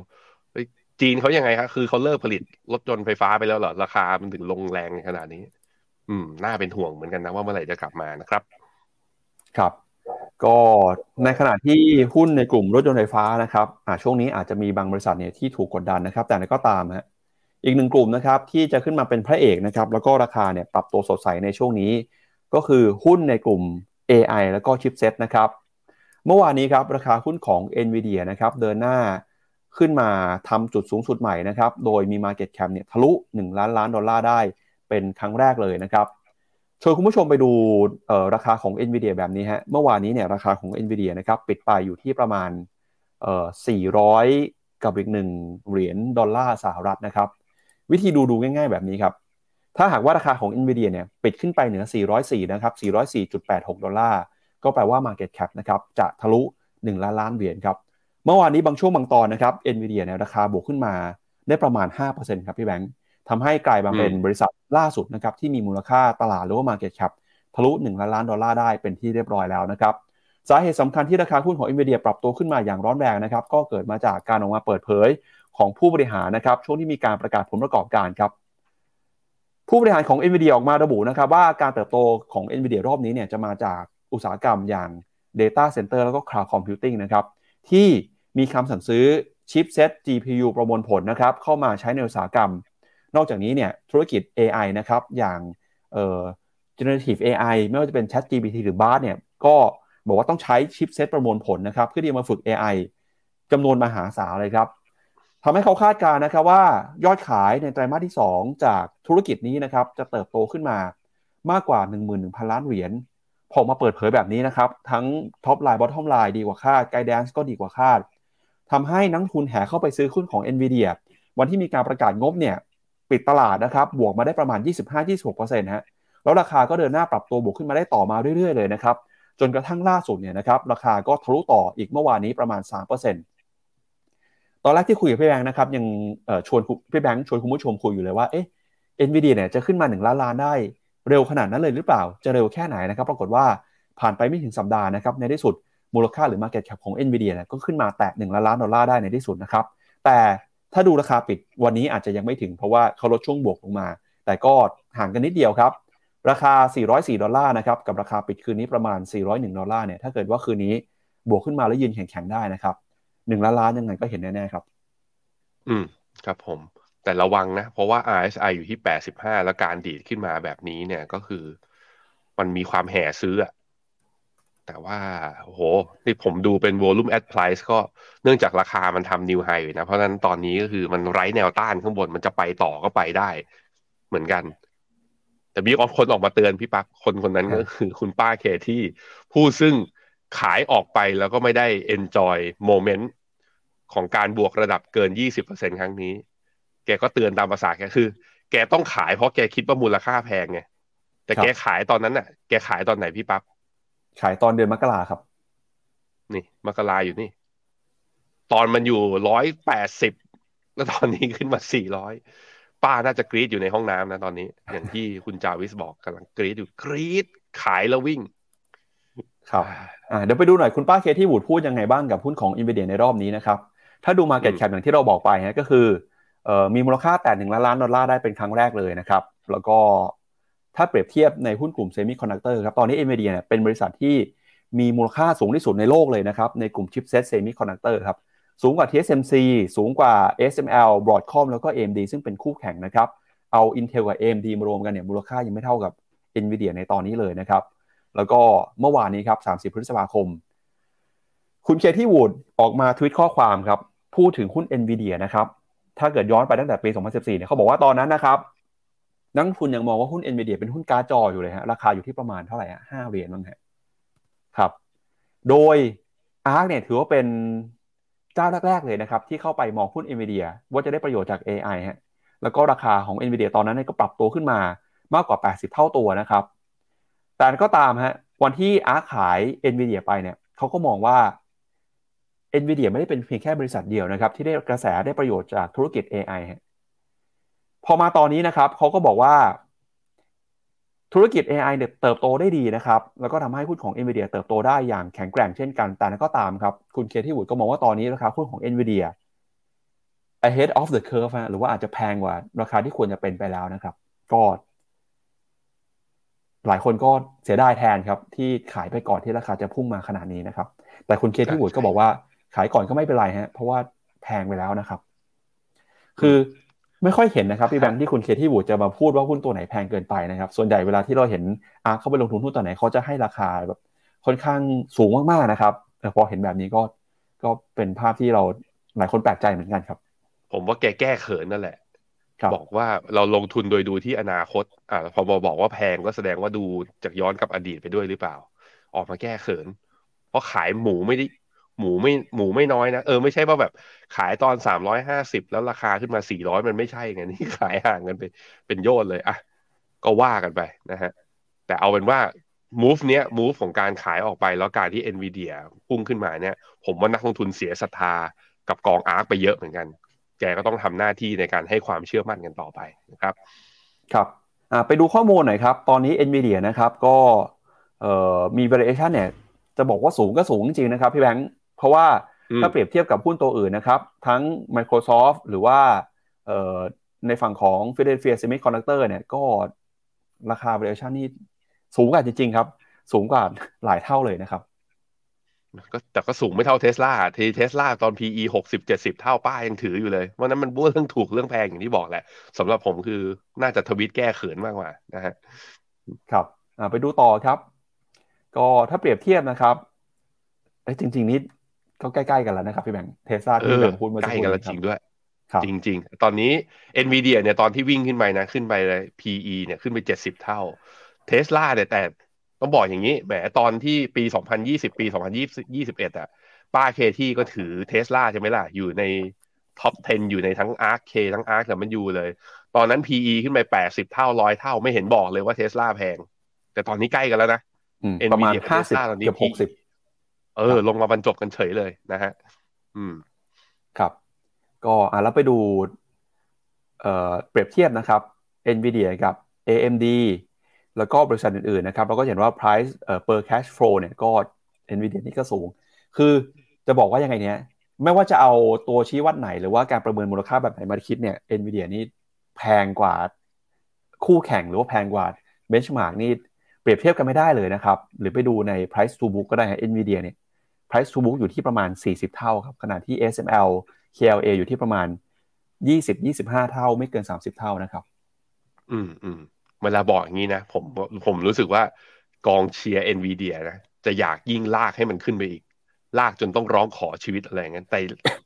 จีนเขายังไงครับคือเขาเลิกผลิตรถยนต์ไฟฟ้าไปแล้วเหรอ ราคามันถึงลงแรงขนาดนี้ อืมน่าเป็นห่วงเหมือนกันนะว่าเมื่อไหร่จะกลับมานะครับ ครับ ก็ในขณะที่หุ้นในกลุ่มรถยนต์ไฟฟ้านะครับอ่าช่วงนี้อาจจะมีบางบริษัทเนี่ยที่ถูกกดดันนะครับ แต่ก็ตามฮะอีกหนึ่งกลุ่มนะครับที่จะขึ้นมาเป็นพระเอกนะครับแล้วก็ราคาเนี่ยปรับตัวสดใสในช่วงนี้ ก็คือหุ้นในกลุ่ม AI แล้วก็ชิปเซตนะครับเมื่อวานนี้ครับราคาหุ้นของ NVIDIA นะครับเดินหน้าขึ้นมาทำจุดสูงสุดใหม่นะครับโดยมี Market Cap เนี่ยทะลุ 1 ล้านล้านดอลลาร์ได้ เป็นครั้งแรกเลยนะครับชวนคุณผู้ชมไปดูราคาของ NVIDIA แบบนี้ฮะเมื่อวานนี้เนี่ยราคาของ NVIDIA นะครับปิดไปอยู่ที่ประมาณ 400 กับอีกหนึ่งเหรียญดอลลาร์สหรัฐนะครับวิธีดูดูง่ายๆแบบนี้ครับ ถ้าหากว่าราคาของ NVIDIA เนี่ยปิดขึ้นไปเหนือ 404 นะครับ 404.86 ดอลลาร์ ก็แปลว่า Market Cap นะครับจะทะลุ 1 ล้านล้านเหรียญครับ เมื่อวานนี้บางช่วงบางตอนนะครับ NVIDIA เนี่ยราคาบวกขึ้นมาได้ประมาณ 5%ครับพี่แบงค์ ทำให้กลายมาเป็นบริษัทล่าสุดนะครับที่มีมูลค่าตลาดหรือว่า Market Cap ทะลุ1ล้านล้านดอลลาร์ได้เป็นที่เรียบร้อยแล้วนะครับสาเหตุสำคัญที่ราคาหุ้นของ NVIDIA ปรับตัวขึ้นมาอย่างร้อนแรงนะครับก็เกิดมาจากการออกมาเปิดเผยของผู้บริหารนะครับช่วงที่มีการประกาศผลประกอบการครับผู้บริหารของ NVIDIA ออกมาระบุนะครับว่าการเติบโตของ NVIDIA รอบนี้เนี่ยจะมาจากอุตสาหกรรมอย่าง Data Center แล้วก็ Cloud Computing นะครับที่มีคำสั่งซื้อชิปเซต GPU ประมวลผลนะครับเข้ามาใช้ในอุตสาหกรรม นอกจากนี้เนี่ยธุรกิจ AI นะครับอย่างเอ่อ generative AI ไม่ว่าจะเป็น Chat GPT หรือ Bard เนี่ยก็บอกว่าต้องใช้ชิปเซตประมวลผลนะครับเพื่อที่จะมาฝึก AI จำนวนมหาศาลเลยครับทำให้เขาคาดการณ์นะครับว่ายอดขายในไตรมาสที่ 2 จากธุรกิจนี้นะครับจะเติบโตขึ้นมามากกว่า 11,000 ล้านเหรียญพอมาเปิดเผยแบบนี้นะครับ ทั้ง top line bottom line ดีกว่าคาด guidance ก็ดีกว่าคาดทำให้นักทุนแห่เข้าไปซื้อหุ้นของ NVIDIA วันที่มีการประกาศงบเนี่ย ปิดตลาดนะครับบวกมาได้ประมาณ 25-26%ฮะแล้วราคาก็เดินหน้าปรับตัวบวกขึ้นมาได้ต่อมาเรื่อยๆเลยนะครับจนกระทั่งล่าสุดเนี่ยนะครับราคาก็ทะลุต่ออีกเมื่อวานนี้ประมาณ 3%ตอนแรกที่คุยกับพี่แบงค์นะครับยังชวนพี่แบงค์ชวนคุณผู้ชมคุยอยู่เลยว่าเอ๊ะ NVIDIA เนี่ยจะขึ้นมา1ล้านล้านได้เร็วขนาดนั้นเลยหรือเปล่า จะเร็วแค่ไหนนะครับ ปรากฏว่าผ่านไปไม่ถึงสัปดาห์นะครับ ในที่สุดมูลค่าหรือ Market Cap ของ NVIDIA เนี่ยก็ขึ้นมาแตะ1ล้านล้านดอลลาร์ได้ในที่สุดนะครับ แต่ ถ้าดูราคาปิดวันนี้อาจจะยังไม่ถึงเพราะว่าเขาลดช่วงบวกลงมา แต่ก็ห่างกันนิดเดียวครับ ราคา 404 ดอลลาร์นะครับกับราคาปิดคืนนี้ประมาณ 401 ดอลลาร์เนี่ยถ้าเกิดว่าคืนนี้บวกขึ้นมาแล้วยืนแข็งๆได้นะครับ1ล้านล้านยังไงก็เห็นแน่ๆครับ อืมครับผม แต่ระวังนะ เพราะว่า RSI อยู่ที่ 85 แล้วการดีดขึ้นมาแบบนี้เนี่ยก็คือ มันมีความแห่ซื้ออะ แต่ว่าโอ้โหที่ผมดูเป็น volume at price ก็เนื่องจากราคามันทำ new high อยู่นะ เพราะฉะนั้นตอนนี้ก็คือมันไร้แนวต้านข้างบนมันจะไปต่อก็ไปได้ เหมือนกัน แต่มีคนออกมาเตือนพี่ปักคนคนนั้นก็คือคุณป้าเคที่ผู้ซึ่งขายออกไปแล้วก็ไม่ได้ enjoy moment ของการบวกระดับเกิน 20%ครั้งนี้ แกก็เตือนตามภาษาแกคือ แกต้องขายเพราะแกคิดว่ามูลค่าแพงไงแต่แกขายตอนนั้นน่ะ แกขายตอนไหนพี่ปั๊บ ขายตอนเดือนมกราครับ นี่มกราอยู่นี่ ตอนมันอยู่ร้อยแปดสิบแล้วตอนนี้ขึ้นมาสี่ร้อยป้าน่าจะกรีดอยู่ในห้องน้ำนะตอนนี้ อย่างที่คุณจาวิสบอกกำลังกรีดอยู่กรีดขายแล้ววิ่ง ครับอ่าเดี๋ยวไปดูหน่อยคุณป้า Cathie Wood พูดยังไงบ้างกับหุ้นของ NVIDIA ในรอบนี้นะครับ ถ้าดู Market Cap อย่างที่เราบอกไปฮะก็คือเอ่อมีมูลค่าแตะหนึ่งล้านล้านดอลลาร์ได้เป็นครั้งแรกเลยนะครับ แล้วก็ ถ้าเปรียบเทียบในหุ้นกลุ่ม semiconductor ครับ ตอนนี้ NVIDIA เนี่ยเป็นบริษัทที่มีมูลค่าสูงที่สุดในโลกเลยนะครับ ในกลุ่ม chipset semiconductor ครับ สูงกว่า TSMC สูงกว่า ASML Broadcom แล้วก็ AMD ซึ่งเป็นคู่แข่งนะครับ เอา Intel กับ AMD มารวมกันเนี่ยมูลค่ายังไม่เท่ากับ NVIDIA ในตอนนี้เลยนะครับ แล้วก็เมื่อวานนี้ครับ 30 พฤษภาคม คุณเคที่วูดออกมาทวิตข้อความครับ พูดถึงหุ้น NVIDIA นะครับ ถ้าเกิดย้อนไปตั้งแต่ปี 2014 เนี่ยเขาบอกว่าตอนนั้นนะครับ นักลงทุนยังมองว่าหุ้น NVIDIA เป็นหุ้นการ์จออยู่เลยฮะราคาอยู่ที่ประมาณเท่าไหร่ฮะห้าเหรียญนั่นฮะครับ โดย ARK เนี่ยถือว่าเป็นเจ้าแรกๆเลยนะครับ ที่เข้าไปมองหุ้น NVIDIA ว่าจะได้ประโยชน์จาก AI ฮะแล้วก็ราคาของ NVIDIA ตอนนั้นก็ปรับตัวขึ้นมามากกว่า 80 เท่าตัวนะครับ แต่ก็ตามฮะวันที่ ARK ขาย NVIDIA ไปเนี่ยเขาก็มองว่า NVIDIA ไม่ได้เป็นเพียงแค่บริษัทเดียวนะครับ ที่ได้กระแสได้ประโยชน์จากธุรกิจ AI ฮะ พอมาตอนนี้นะครับเขาก็บอกว่า ธุรกิจ AI เนี่ยเติบโตได้ดีนะครับ แล้วก็ทำให้หุ้นของ NVIDIA เติบโตได้อย่างแข็งแกร่งเช่นกัน แต่นั้นก็ตามครับ คุณเคที่วูดก็มองว่าตอนนี้ราคาหุ้นของ NVIDIA ahead of the curve ฮะหรือว่าอาจจะแพงกว่าราคาที่ควรจะเป็นไปแล้วนะครับ ก็หลายคนก็เสียดายแทนครับ ที่ขายไปก่อนที่ราคาจะพุ่งมาขนาดนี้นะครับ แต่คุณเคที่วูดก็บอกว่าขายก่อนก็ไม่เป็นไรฮะเพราะว่าแพงไปแล้วนะครับ คือ ไม่ค่อยเห็นนะครับพี่แบงค์ที่คุณเคที่วูดจะมาพูดว่าหุ้นตัวไหนแพงเกินไปนะครับ ส่วนใหญ่เวลาที่เราเห็นอาร์เข้าไปลงทุนหุ้นตัวไหนเขาจะให้ราคาแบบค่อนข้างสูงมากๆนะครับแต่พอเห็นแบบนี้ก็ก็เป็นภาพที่เราหลายคนแปลกใจเหมือนกันครับ ผมว่าแกแก้เขินนั่นแหละครับบอกว่าเราลงทุนโดยดูที่อนาคตอ่าพอบอกว่าแพงก็แสดงว่าดูจากย้อนกับอดีตไปด้วยหรือเปล่า ออกมาแก้เขิน เพราะขายหมูไม่ได้ หมูไม่หมูไม่น้อยนะ เออไม่ใช่ว่าแบบขายตอนสามร้อยห้าสิบแล้วราคาขึ้นมาสี่ร้อยมันไม่ใช่ไงนี่ขายห่างกันไปเป็นโยนเลยอะก็ว่ากันไปนะฮะ แต่เอาเป็นว่า move เนี้ย move ของการขายออกไปแล้วการที่ NVIDIA พุ่งขึ้นมาเนี่ย ผมว่านักลงทุนเสียศรัทธากับกองอาร์คไปเยอะเหมือนกัน แกก็ต้องทำหน้าที่ในการให้ความเชื่อมั่นกันต่อไปนะครับ ครับอ่าไปดูข้อมูลหน่อยครับ ตอนนี้ NVIDIA นะครับก็เอ่อมี valuation เนี่ยจะบอกว่าสูงก็สูงจริงนะครับพี่แบงค์ เพราะว่าอืมถ้าเปรียบเทียบกับหุ้นตัวอื่นนะครับ ทั้ง Microsoft หรือว่าเอ่อในฝั่งของ Philadelphia Semiconductor เนี่ยก็ราคา valuation นี่สูงกว่าจริง ๆ ครับ สูงกว่าหลายเท่าเลยนะครับก็แต่ก็สูงไม่เท่าเทสลาทีเทสลาตอน PE หกสิบเจ็ดสิบเท่าป้ายังถืออยู่เลยวันนั้นมันบ้วเรื่องถูกเรื่องแพงอย่างที่บอกแหละสำหรับผมคือน่าจะทวิตแก้เขินมากกว่านะฮะครับอ่าไปดูต่อครับ ก็ถ้าเปรียบเทียบนะครับเอ้ยจริง ๆ นี่ ก็ใกล้ๆกันแล้วนะครับพี่แบงค์เทสลาเอที่อแบงค์พูดเมื่อใกสักล้ครู่กันแล้วนี้จริงครับด้วยครับจริง ๆ ตอนนี้ NVIDIA เนี่ยตอนที่วิ่งขึ้นไปนะ ขึ้นไปเลย PE เนี่ยขึ้นไปเจ็ดสิบเท่าเทสลาเนี่ยแต่ต้องบอกอย่างนี้แหมตอนที่ปี 2020 ปี 2021 อะ ป้า Cathie ก็ถือเทสลาใช่ไหมล่ะ อยู่ใน top 10 อยู่ในทั้ง ARKK ทั้ง ARK แต่มันอยู่เลย ตอนนั้น PE ขึ้นไป 80 เท่าร้อยเท่าไม่เห็นบอกเลยว่าเทสลาแพง แต่ตอนนี้ใกล้กันแล้วนะอืม NVIDIA ประมาณกับห้าสิบ Tesla ตอนนี้เกือบหกสิบ เออ ลงมาบรรจบกันเฉยเลยนะฮะ อืม ครับ ก็อะแล้วไปดู เอ่อ เปรียบเทียบนะครับ NVIDIA กับ AMD แล้วก็บริษัทอื่นๆนะครับเราก็เห็นว่า price เอ่อ per cash flow เนี่ยก็ NVIDIA นี่ก็สูง คือจะบอกว่ายังไงเนี้ย ไม่ว่าจะเอาตัวชี้วัดไหน หรือว่าการประเมินมูลค่าแบบไหนมาคิดเนี่ย NVIDIA นี่แพงกว่าคู่แข่งหรือว่าแพงกว่า benchmark นี่เปรียบเทียบกันไม่ได้เลยนะครับ หรือไปดูใน price to book ก็ได้ฮะ NVIDIA เนี่ย price to book อยู่ที่ประมาณ 40 เท่าครับขณะที่ SML KLA อยู่ที่ประมาณ 20-25 เท่า ไม่เกิน 30 เท่านะครับ อืมอืมเวลาบอกอย่างนี้นะ ผมผมรู้สึกว่ากองเชียร์ NVIDIA นะจะอยากยิ่งลากให้มันขึ้นไปอีก ลากจนต้องร้องขอชีวิตอะไรอย่างนั้นแต่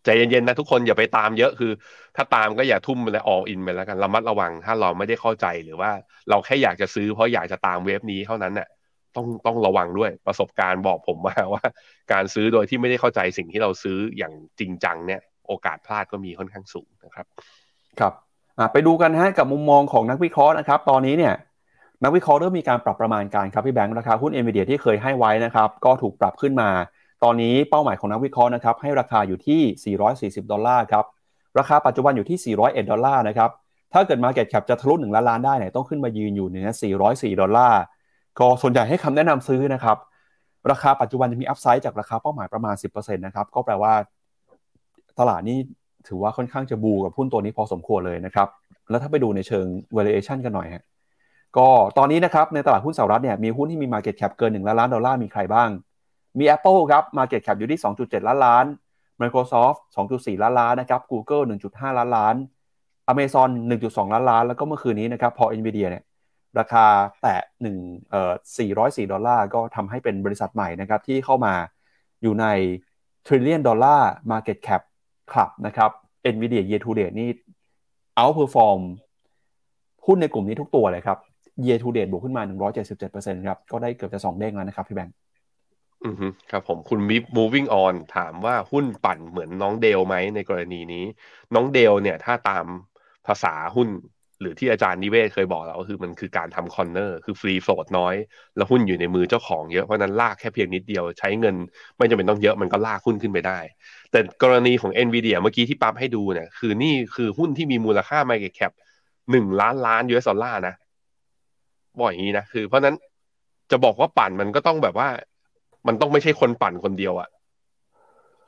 ใจเย็นๆนะทุกคนอย่าไปตามเยอะคือ ถ้าตามก็อย่าทุ่มไปเลย all in ไปแล้วกันระมัดระวัง ถ้าเราไม่ได้เข้าใจหรือว่าเราแค่อยากจะซื้อเพราะอยากจะตามเวฟนี้เท่านั้นน่ะ ต้องต้องระวังด้วยประสบการณ์บอกผมมาว่า การซื้อโดยที่ไม่ได้เข้าใจสิ่งที่เราซื้ออย่างจริงจังเนี่ย โอกาสพลาดก็มีค่อนข้างสูงนะครับ ครับไปดูกันฮะกับมุมมองของนักวิเคราะห์นะครับ ตอนนี้เนี่ยนักวิเคราะห์เริ่มมีการปรับประมาณการครับพี่แบงค์ราคาหุ้น NVIDIA ที่เคยให้ไว้นะครับ ก็ถูกปรับขึ้นมา ตอนนี้เป้าหมายของนักวิเคราะห์นะครับให้ราคาอยู่ที่ 440 ดอลลาร์ครับราคาปัจจุบันอยู่ที่ 401 ดอลลาร์นะครับถ้าเกิด Market Cap จะทะลุ1ล้านล้านได้เนี่ยต้องขึ้นมายืนอยู่เหนือ404 ดอลลาร์ ก็ส่วนใหญ่ให้คำแนะนำซื้อนะครับ ราคาปัจจุบันจะมีอัพไซด์จากราคาเป้าหมายประมาณ 10%นะครับ ก็แปลว่าตลาดนี่ถือว่าค่อนข้างจะบูกับหุ้นตัวนี้พอสมควรเลยนะครับ แล้วถ้าไปดูในเชิง valuation กันหน่อยฮะก็ตอนนี้นะครับในตลาดหุ้นสหรัฐเนี่ยมีหุ้นที่มี market cap เกิน1ล้านล้านดอลลาร์มีใครบ้าง มี Apple ครับ market cap อยู่ที่ 2.7 ล้านล้าน Microsoft 2.4 ล้านล้านนะครับ Google 1.5 ล้านล้าน Amazon 1.2 ล้านล้าน แล้วก็เมื่อคืนนี้นะครับพอ Nvidia เนี่ย ราคาแตะ1เอ่อ404 ดอลลาร์ก็ทำให้เป็นบริษัทใหม่นะครับที่เข้ามาอยู่ใน trillion dollar market cap club นะครับ Nvidia year to date นี่ outperform หุ้นในกลุ่มนี้ทุกตัวเลยครับ year to date บวกขึ้นมา 177%ครับ ก็ได้เกือบจะ 2 เด้งแล้วนะครับ พี่แบงค์อือฮึครับผมคุณมิฟ moving on ถามว่าหุ้นปั่นเหมือนน้องเดลไหมในกรณีนี้ น้องเดลเนี่ยถ้าตามภาษาหุ้น หรือที่อาจารย์นิเวศน์เคยบอกเราก็คือมันคือการทำ corner คือ free float น้อย แล้วหุ้นอยู่ในมือเจ้าของเยอะ เพราะนั้นลากแค่เพียงนิดเดียวใช้เงิน ไม่จำเป็นต้องเยอะมันก็ลากหุ้นขึ้นไปได้ แต่กรณีของ NVIDIA เมื่อกี้ที่ปั๊มให้ดูเนี่ยคือนี่คือหุ้นที่มีมูลค่า Market Cap หนึ่งล้านล้าน US ดอลลาร์นะบอกอย่างนี้นะคือ เพราะนั้นจะบอกว่าปั่นมันก็ต้องแบบว่า มันต้องไม่ใช่คนปั่นคนเดียวอะ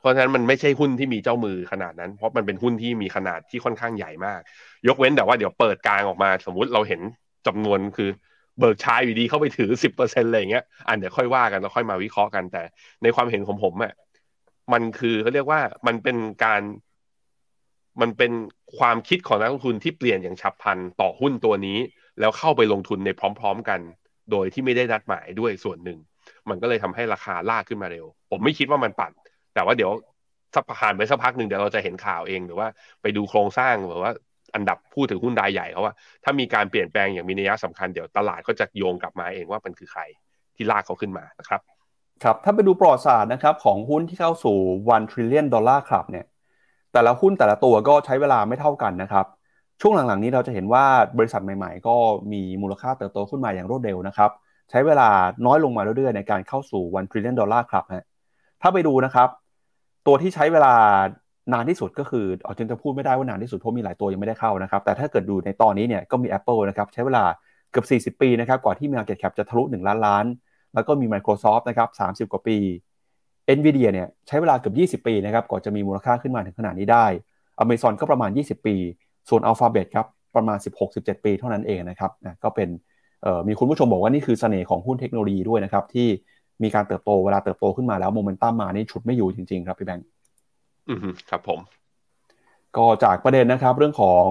เพราะฉะนั้นมันไม่ใช่หุ้นที่มีเจ้ามือขนาดนั้น เพราะมันเป็นหุ้นที่มีขนาดที่ค่อนข้างใหญ่มาก ยกเว้นแต่ว่าเดี๋ยวเปิดกลางออกมา สมมุติเราเห็นจำนวนคือเบิกชายอยู่ดีเข้าไปถือสิบเปอร์เซ็นต์อะไรเงี้ยอันเดี๋ยวค่อยว่ากันแล้วค่อยมาวิเคราะห์กันแต่ ในความเห็นของผมอะมันคือเขาเรียกว่ามันเป็นการ มันเป็นความคิดของนักลงทุนที่เปลี่ยนอย่างฉับพลันต่อหุ้นตัวนี้ แล้วเข้าไปลงทุนในพร้อม ๆ กัน โดยที่ไม่ได้นัดหมายด้วยส่วนหนึ่ง มันก็เลยทำให้ราคาลากขึ้นมาเร็ว ผมไม่คิดว่ามันปั่น แต่ว่าเดี๋ยวสักผ่านไปสักพักหนึ่งเดี๋ยวเราจะเห็นข่าวเองหรือว่าไปดูโครงสร้างหรือว่าอันดับผู้ถือหุ้นรายใหญ่เขาว่าถ้ามีการเปลี่ยนแปลงอย่างมีนัยสำคัญเดี๋ยวตลาดก็จะโยงกลับมาเองว่ามันคือใครที่ลากเขาขึ้นมานะครับครับถ้าไปดูประวัติศาสตร์นะครับของหุ้นที่เข้าสู่ one trillion dollar club เนี่ยแต่ละหุ้นแต่ละตัวก็ใช้เวลาไม่เท่ากันนะครับช่วงหลังๆนี้เราจะเห็นว่าบริษัทใหม่ๆ ก็มีมูลค่าเติบโตขึ้นมาอย่างรวดเร็วนะครับใช้เวลาน้อยลงมาเรื่อยๆในการเข้าสู่ one trillion dollar club ฮะถ้าไปดูนะครับ ตัวที่ใช้เวลานานที่สุดก็คือเอาจริงจะพูดไม่ได้ว่านานที่สุดเพราะมีหลายตัวยังไม่ได้เข้านะครับ แต่ถ้าเกิดดูในตอนนี้เนี่ยก็มี Apple นะครับใช้เวลาเกือบ 40 ปีนะครับกว่าที่ Market Cap จะทะลุ 1 ล้านล้าน แล้วก็มี Microsoft นะครับ 30 กว่าปี Nvidia เนี่ยใช้เวลาเกือบ 20 ปีนะครับก่อนจะมีมูลค่าขึ้นมาถึงขนาดนี้ได้ Amazon ก็ประมาณ 20 ปี ส่วน Alphabet ครับประมาณ 16-17 ปีเท่านั้นเองนะครับนะก็เป็นมีคุณผู้ชมบอกว่านี่คือเสน่ห์ของหุ้นเทคโนโลยีด้วยนะครับที่ มีการเติบโตเวลาเติบโตขึ้นมาแล้วโมเมนตัมมานี่ฉุดไม่อยู่จริง ๆ ครับพี่แบงค์อืมครับผม ก็จากประเด็นนะครับ เรื่องของ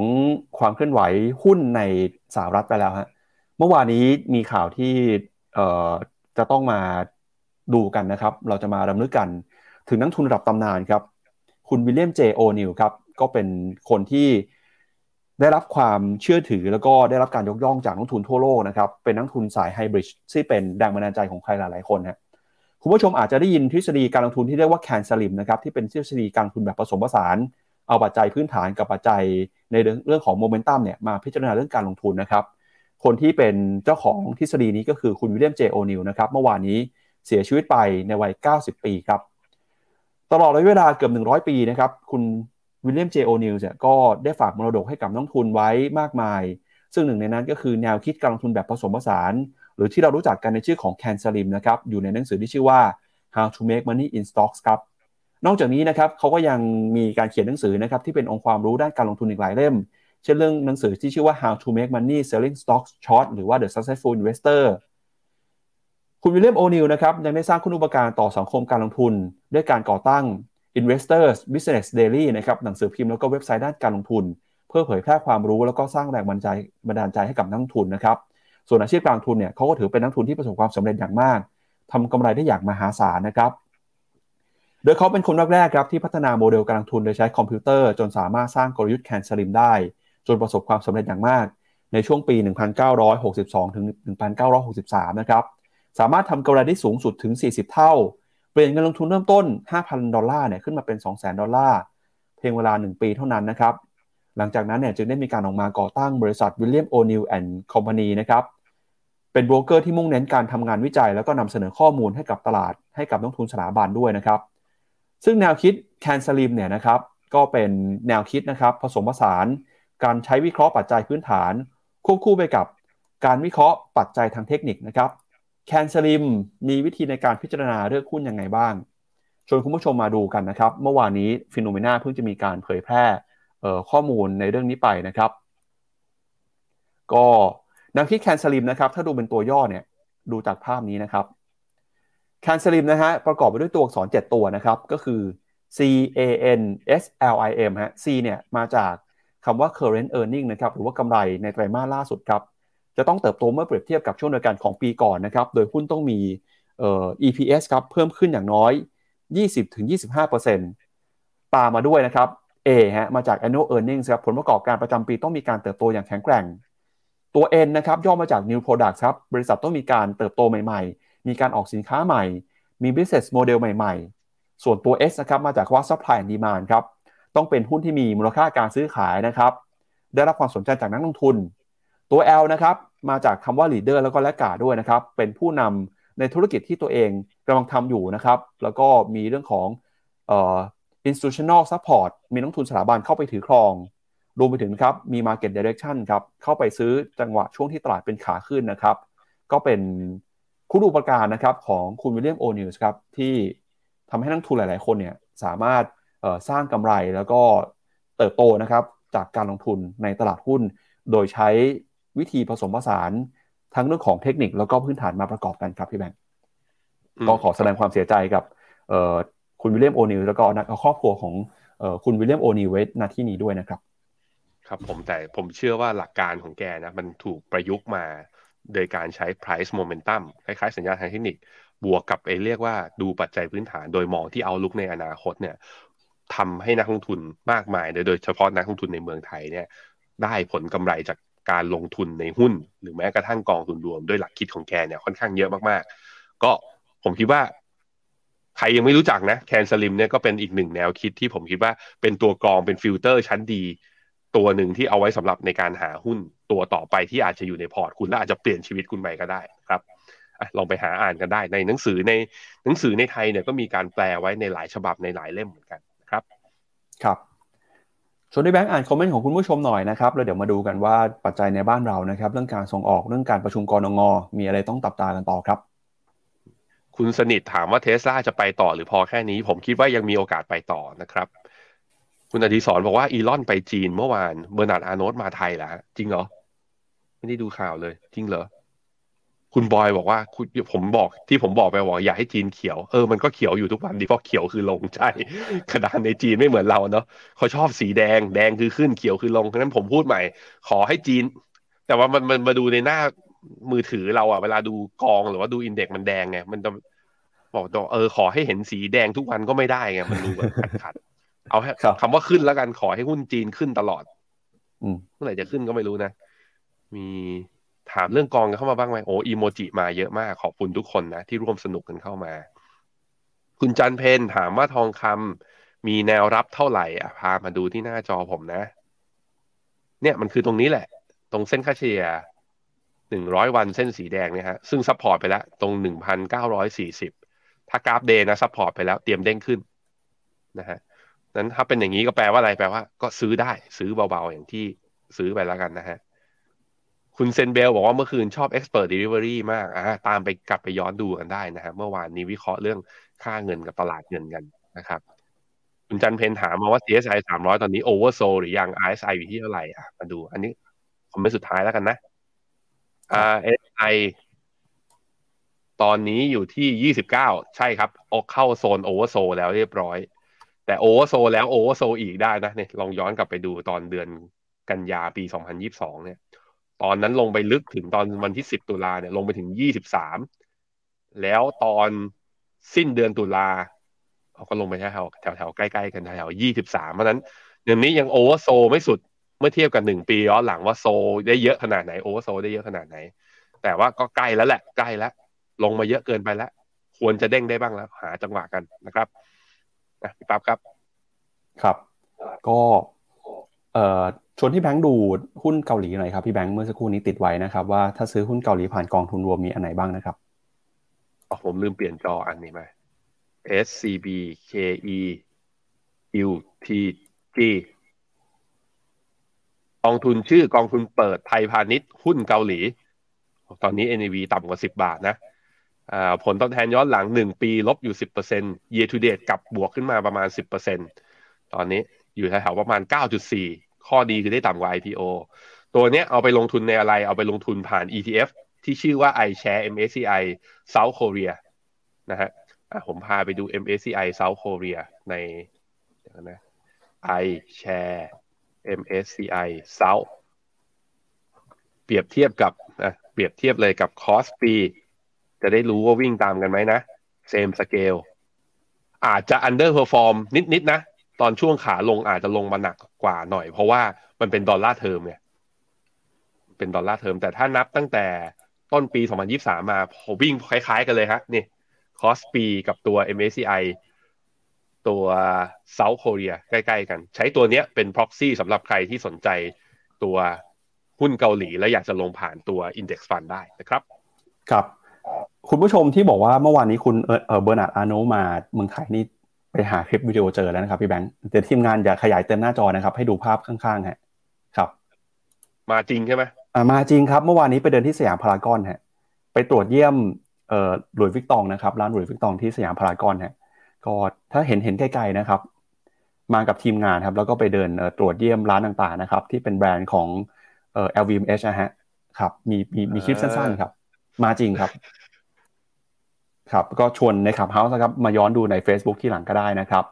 ความเคลื่อนไหวหุ้นในสหรัฐไปแล้วฮะเมื่อวานนี้มีข่าวที่เอ่อจะต้องมาดูกันนะครับ เราจะมารำลึกกัน ถึงนักทุนระดับตำนานครับ คุณวิลเลียมเจโอนิลครับก็เป็นคนที่ได้รับความเชื่อถือแล้วก็ได้รับการยกย่องจากนักทุนทั่วโลกนะครับ เป็นนักทุนสายไฮบริดที่เป็นแรงบันดาลใจของใครหลายๆคนฮะ คุณผู้ชมอาจจะได้ยินทฤษฎีการลงทุนที่เรียกว่าแคนสลิมนะครับที่เป็นทฤษฎีการลงทุนแบบผสมผสาน เอาปัจจัยพื้นฐานกับปัจจัยในเรื่องของโมเมนตัมเนี่ยมาพิจารณาเรื่องการลงทุนนะครับ คนที่เป็นเจ้าของทฤษฎีนี้ก็คือคุณวิลเลียมเจโอนิลนะครับเมื่อวานนี้เสียชีวิตไปในวัย 90 ปีครับ ตลอดระยะเวลาเกือบ 100 ปีนะครับคุณวิลเลียมเจโอนิลเนี่ยก็ได้ฝากมรดกให้กับนักลงทุนไว้มากมาย ซึ่งหนึ่งในนั้นก็คือแนวคิดการลงทุนแบบผสมผสาน หรือที่เรารู้จักกันในชื่อของ CANSLIM นะครับอยู่ในหนังสือที่ชื่อว่า How to Make Money in Stocks ครับนอกจากนี้นะครับเขาก็ยังมีการเขียนหนังสือนะครับที่เป็นองค์ความรู้ด้านการลงทุนอีกหลายเล่ม เช่นเรื่องหนังสือที่ชื่อว่า How to Make Money Selling Stocks Short หรือว่า The Successful Investor คุณวิลเลียมโอนิลนะครับยังได้สร้างคุณอุปการต่อสังคมการลงทุน ด้วยการก่อตั้ง Investors Business Daily นะครับหนังสือพิมพ์แล้วก็เว็บไซต์ด้านการลงทุน เพื่อเผยแพร่ความรู้แล้วก็สร้างแรงบันดาลใจบันดาลใจให้กับนักลงทุนนะครับ ส่วนอาชีพการลงทุนเนี่ยเขาก็ถือเป็นนักทุนที่ประสบความสำเร็จอย่างมากทำกำไรได้อย่างมหาศาลนะครับ โดยเขาเป็นคนแรกๆครับที่พัฒนาโมเดลการลงทุนโดยใช้คอมพิวเตอร์ จนสามารถสร้างกลยุทธ์แคนสลิมได้ จนประสบความสำเร็จอย่างมาก ในช่วงปี 1962 ถึง 1963 นะครับ สามารถทำกำไรได้สูงสุดถึง 40 เท่า เปลี่ยนเงินลงทุนเริ่มต้น 5,000 ดอลลาร์เนี่ยขึ้นมาเป็น 200,000 ดอลลาร์ เพียงเวลา 1 ปีเท่านั้นนะครับ หลังจากนั้นเนี่ยจึงได้มีการออกมาก่อตั้งบริษัทวิลเลียมโอนิลแอนด์คอมพานีนะครับเป็นโบรกเกอร์ที่มุ่งเน้นการทำงานวิจัย แล้วก็นำเสนอข้อมูลให้กับตลาดให้กับนักทุนสถาบันด้วยนะครับ ซึ่งแนวคิด CANSLIM เนี่ยนะครับก็เป็นแนวคิดนะครับผสมผสานการใช้วิเคราะห์ปัจจัยพื้นฐาน ควบคู่ไปกับการวิเคราะห์ปัจจัยทางเทคนิคนะครับ CANSLIM มีวิธีในการพิจารณาเลือกหุ้นยังไงบ้างชวนคุณผู้ชมมาดูกันนะครับ เมื่อวานนี้ FINNOMENA เพิ่งจะมีการเผยแพร่ ข้อมูลในเรื่องนี้ไปนะครับ ก็หลักคิด CANSLIM นะครับ ถ้าดูเป็นตัวย่อเนี่ยดูจากภาพนี้นะครับ CANSLIM นะฮะประกอบไปด้วยตัวอักษร 7 ตัวนะครับ ก็คือ C A N S L I M ฮะ C เนี่ยมาจากคำว่า current earning นะครับ หรือว่ากำไรในไตรมาสล่าสุดครับ จะต้องเติบโตเมื่อเปรียบเทียบกับช่วงเดียวกันของปีก่อนนะครับ โดยหุ้นต้องมีเอ่อ EPS ครับ เพิ่มขึ้นอย่างน้อย 20-25%ตามมาด้วยนะครับ A ฮะมาจาก annual earnings ครับผลประกอบการประจำปีต้องมีการเติบโตอย่างแข็งแกร่ง ตัว N นะครับย่อมาจาก new product ครับบริษัทต้องมีการเติบโตใหม่ ๆ มีการออกสินค้าใหม่ มี business model ใหม่ ๆ ส่วนตัว S นะครับมาจากว่า supply and demand ครับต้องเป็นหุ้นที่มีมูลค่าการซื้อขายนะครับได้รับความสนใจจากนักลงทุน ตัว L นะครับมาจากคำว่า leader แล้วก็และกาด้วยนะครับเป็นผู้นำในธุรกิจที่ตัวเองกำลังทำอยู่นะครับแล้วก็มีเรื่องของ institutional support มีนักทุนสถาบันเข้าไปถือครอง รวมไปถึงครับมี market direction ครับเข้าไปซื้อจังหวะช่วงที่ตลาดเป็นขาขึ้นนะครับ ก็เป็นคุณอุปการนะครับของคุณวิลเลียมโอนิวส์ครับที่ทำให้นักทุนหลาย ๆ คนเนี่ยสามารถสร้างกำไรแล้วก็เติบโตนะครับจากการลงทุนในตลาดหุ้น โดยใช้วิธีผสมผสานทั้งเรื่องของเทคนิคแล้วก็พื้นฐานมาประกอบกันครับพี่แบงค์ก็ขอแสดงความเสียใจกับ คุณวิลเลียมโอนิลแล้วก็นักครอบครัวของคุณวิลเลียมโอนิลเวสนที่นี้ด้วยนะครับ ครับผมแต่ผมเชื่อว่าหลักการของแกนะมันถูกประยุกต์มาโดยการใช้ price momentum คล้ายๆสัญญาณทางเทคนิค บวกกับไอ้เรียกว่าดูปัจจัยพื้นฐาน โดยมองที่ outlook ในอนาคตเนี่ยทำให้นักลงทุนมากมาย โดยเฉพาะนักลงทุนในเมืองไทยเนี่ยได้ผลกำไรจากการลงทุนในหุ้น หรือแม้กระทั่งกองทุนรวมด้วยหลักคิดของแกเนี่ยค่อนข้างเยอะมากๆ ก็ผมคิดว่า ใครยังไม่รู้จักนะ CANSLIM เนี่ยก็เป็นอีกหนึ่งแนวคิดที่ผมคิดว่าเป็นตัวกรองเป็นฟิลเตอร์ชั้นดี ตัวหนึ่งที่เอาไว้สำหรับในการหาหุ้นตัวต่อไปที่อาจจะอยู่ในพอร์ตคุณและอาจจะเปลี่ยนชีวิตคุณไปก็ได้ครับลองไปหาอ่านกันได้ในหนังสือในหนังสือในไทยเนี่ยก็มีการแปลไว้ในหลายฉบับในหลายเล่มเหมือนกันครับครับชวนพี่แบงค์อ่านคอมเมนต์ของคุณผู้ชมหน่อยนะครับแล้วเดี๋ยวมาดูกันว่าปัจจัยในบ้านเรานะครับ เรื่องการส่งออกเรื่องการประชุมกนง.มีอะไรต้องจับตากันต่อครับ คุณสนิทถามว่าเทสลาจะไปต่อหรือพอแค่นี้ ผมคิดว่ายังมีโอกาสไปต่อนะครับ คุณอดิศรบอกว่าอีลอนไปจีนเมื่อวานเบอร์นาร์ดอาร์โนสมาไทยแล้วจริงเหรอ ไม่ได้ดูข่าวเลย จริงเหรอ คุณบอยบอกว่าคุณผมบอกที่ผมบอกไปบอกอยากให้จีนเขียวเออมันก็เขียวอยู่ทุกวันดีเพราะเขียวคือลงใช่ขนาดในจีนไม่เหมือนเราเนาะเขาชอบสีแดงแดงคือขึ้นเขียวคือลงเพราะนั้นผมพูดใหม่ ขอให้จีน แต่ว่ามันมันมาดูในหน้า มือถือเราอะเวลาดูกองหรือว่าดูอินเด็กมันแดงไงมันจะบอกตัวเออขอให้เห็นสีแดงทุกวันก็ไม่ได้ไงมันดูแบบขัดขัดเอาคำว่าขึ้นแล้วกันขอให้หุ้นจีนขึ้นตลอดอืมเมื่อไหร่จะขึ้นก็ไม่รู้นะ มีถามเรื่องกองกันเข้ามาบ้างไหมโอ้อีโมจิมาเยอะมากขอบคุณทุกคนนะที่ร่วมสนุกกันเข้ามา คุณจันทร์เพ็ญถามว่าทองคำมีแนวรับเท่าไหร่อะพามาดูที่หน้าจอผมนะ เนี่ยมันคือตรงนี้แหละ ตรงเส้นค่าเฉลี่ย หนึ่งร้อยวันเส้นสีแดงเนี่ยฮะซึ่ง support ไปแล้วตรงหนึ่งพันเก้าร้อยสี่สิบถ้ากราฟ day นะ support ไปแล้วเตรียมเด้งขึ้นนะฮะนั้นถ้าเป็นอย่างนี้ก็แปลว่าอะไรแปลว่า ก็ซื้อได้ซื้อเบาๆ อย่างที่ซื้อไปแล้วกันนะฮะคุณเซนเบลบอกว่าเมื่อคืนชอบ Expert Delivery มากอ่าตามไปกลับไปย้อนดูกันได้นะครับเมื่อวานนี้วิเคราะห์เรื่องค่าเงินกับตลาดเงินกันนะครับ คุณจันเพนถามมาว่า CSI สามร้อยตอนนี้ Oversold หรือยัง RSI อยู่ที่เท่าไหร่อะมาดู อันนี้ผมเป็นสุดท้ายแล้วกันนะ RSI ตอนนี้อยู่ที่ยี่สิบเก้าใช่ครับ ออกเข้าโซน Oversold แล้วเรียบร้อย แต่ Oversold แล้ว Oversold อีกได้นะเนี่ยลองย้อนกลับไปดูตอนเดือนกันยาปีสองพันยิบสองเนี่ย ตอนนั้นลงไปลึกถึงตอนวันที่สิบตุลาเนี่ยลงไปถึงยี่สิบสามแล้วตอนสิ้นเดือนตุลาเขาก็ลงไปแถวแถวใกล้ๆกันแถวยี่สิบสามเพราะนั้นเดือนนี้ยังโอเวอร์โซไม่สุด มื่อเทียบกับหนึ่งปีย้อนหลังว่าโซได้เยอะขนาดไหนโอเวอร์โซได้เยอะขนาดไหน แต่ว่าก็ใกล้แล้วแหละใกล้แล้ว ลงมาเยอะเกินไปแล้ว ควรจะเด้งได้บ้างแล้ว หาจังหวะกันนะครับนะพี่ปั๊บครับ ครับ ก็เอ่อชวนที่แบงค์ดูหุ้นเกาหลีหน่อยครับพี่แบงค์เมื่อสักครู่นี้ติดไว้นะครับ ว่าถ้าซื้อหุ้นเกาหลีผ่านกองทุนรวมมีอันไหนบ้างนะครับอ๋อผมลืมเปลี่ยนจออันนี้ไป SCB KE UTG กองทุนชื่อกองทุนเปิดไทยพาณิชย์หุ้นเกาหลี ตอนนี้ NAV ต่ำกว่าสิบบาทนะผลตอบแทนย้อนหลังหนึ่งปีลบอยู่สิบเปอร์เซ็นต์ year to date กลับบวกขึ้นมาประมาณสิบเปอร์เซ็นตตอนนี้อยู่แถวๆประมาณเก้าจุดสี่ข้อดีคือได้ต่ำกว่า IPO ตัวเนี้ยเอาไปลงทุนในอะไร เอาไปลงทุนผ่าน ETF ที่ชื่อว่า iShare MSCI South Korea นะฮะะผมพาไปดู MSCI South Korea ในเดี๋ยวนะ iShares MSCI South เปรียบเทียบกับเปรียบเทียบเลยกับ KOSPI จะได้รู้ว่าวิ่งตามกันไหมนะ same scale อาจจะ underperform นิดๆนะ ตอนช่วงขาลงอาจจะลงมาหนักกว่าหน่อย เพราะว่ามันเป็น dollar term ไงเป็น dollar term แต่ถ้านับตั้งแต่ต้นปี 2023 มาผมวิ่งคล้ายๆกันเลยฮะนี่ KOSPI กับตัว MSCI ตัว South Korea ใกล้ๆกัน ใช้ตัวเนี้ยเป็น proxy สำหรับใครที่สนใจตัวหุ้นเกาหลี และอยากจะลงผ่านตัว Index Fund ได้นะครับครับคุณผู้ชมที่บอกว่าเมื่อวานนี้คุณเออเบอร์นาร์ดอาร์โนลต์มาเมืองไทยนี่ไปหาคลิปวิดีโอเจอแล้วนะครับพี่แบงค์เดี๋ยวทีมงานอย่าขยายเต็มหน้าจอนะครับ ให้ดูภาพข้างๆฮะครับ มาจริงใช่ไหมอ่ามาจริงครับเมื่อวานนี้ไปเดินที่สยามพารากอนฮะไปตรวจเยี่ยมเอ่อ Louis Vuitton นะครับร้าน Louis Vuitton ที่สยามพารากอนฮะ ก็ถ้าเห็นเห็นไกลๆนะครับ มากับทีมงานครับ แล้วก็ไปเดินเอ่อตรวจเยี่ยมร้านต่างๆนะครับ ที่เป็นแบรนด์ของเอ่อ LVMH นะฮะครับมีมีมีคลิปสั้นๆครับ มาจริงครับ ครับ ก็ชวนใน Clubhouse นะครับมาย้อนดูใน Facebook ทีหลังก็ได้นะครับ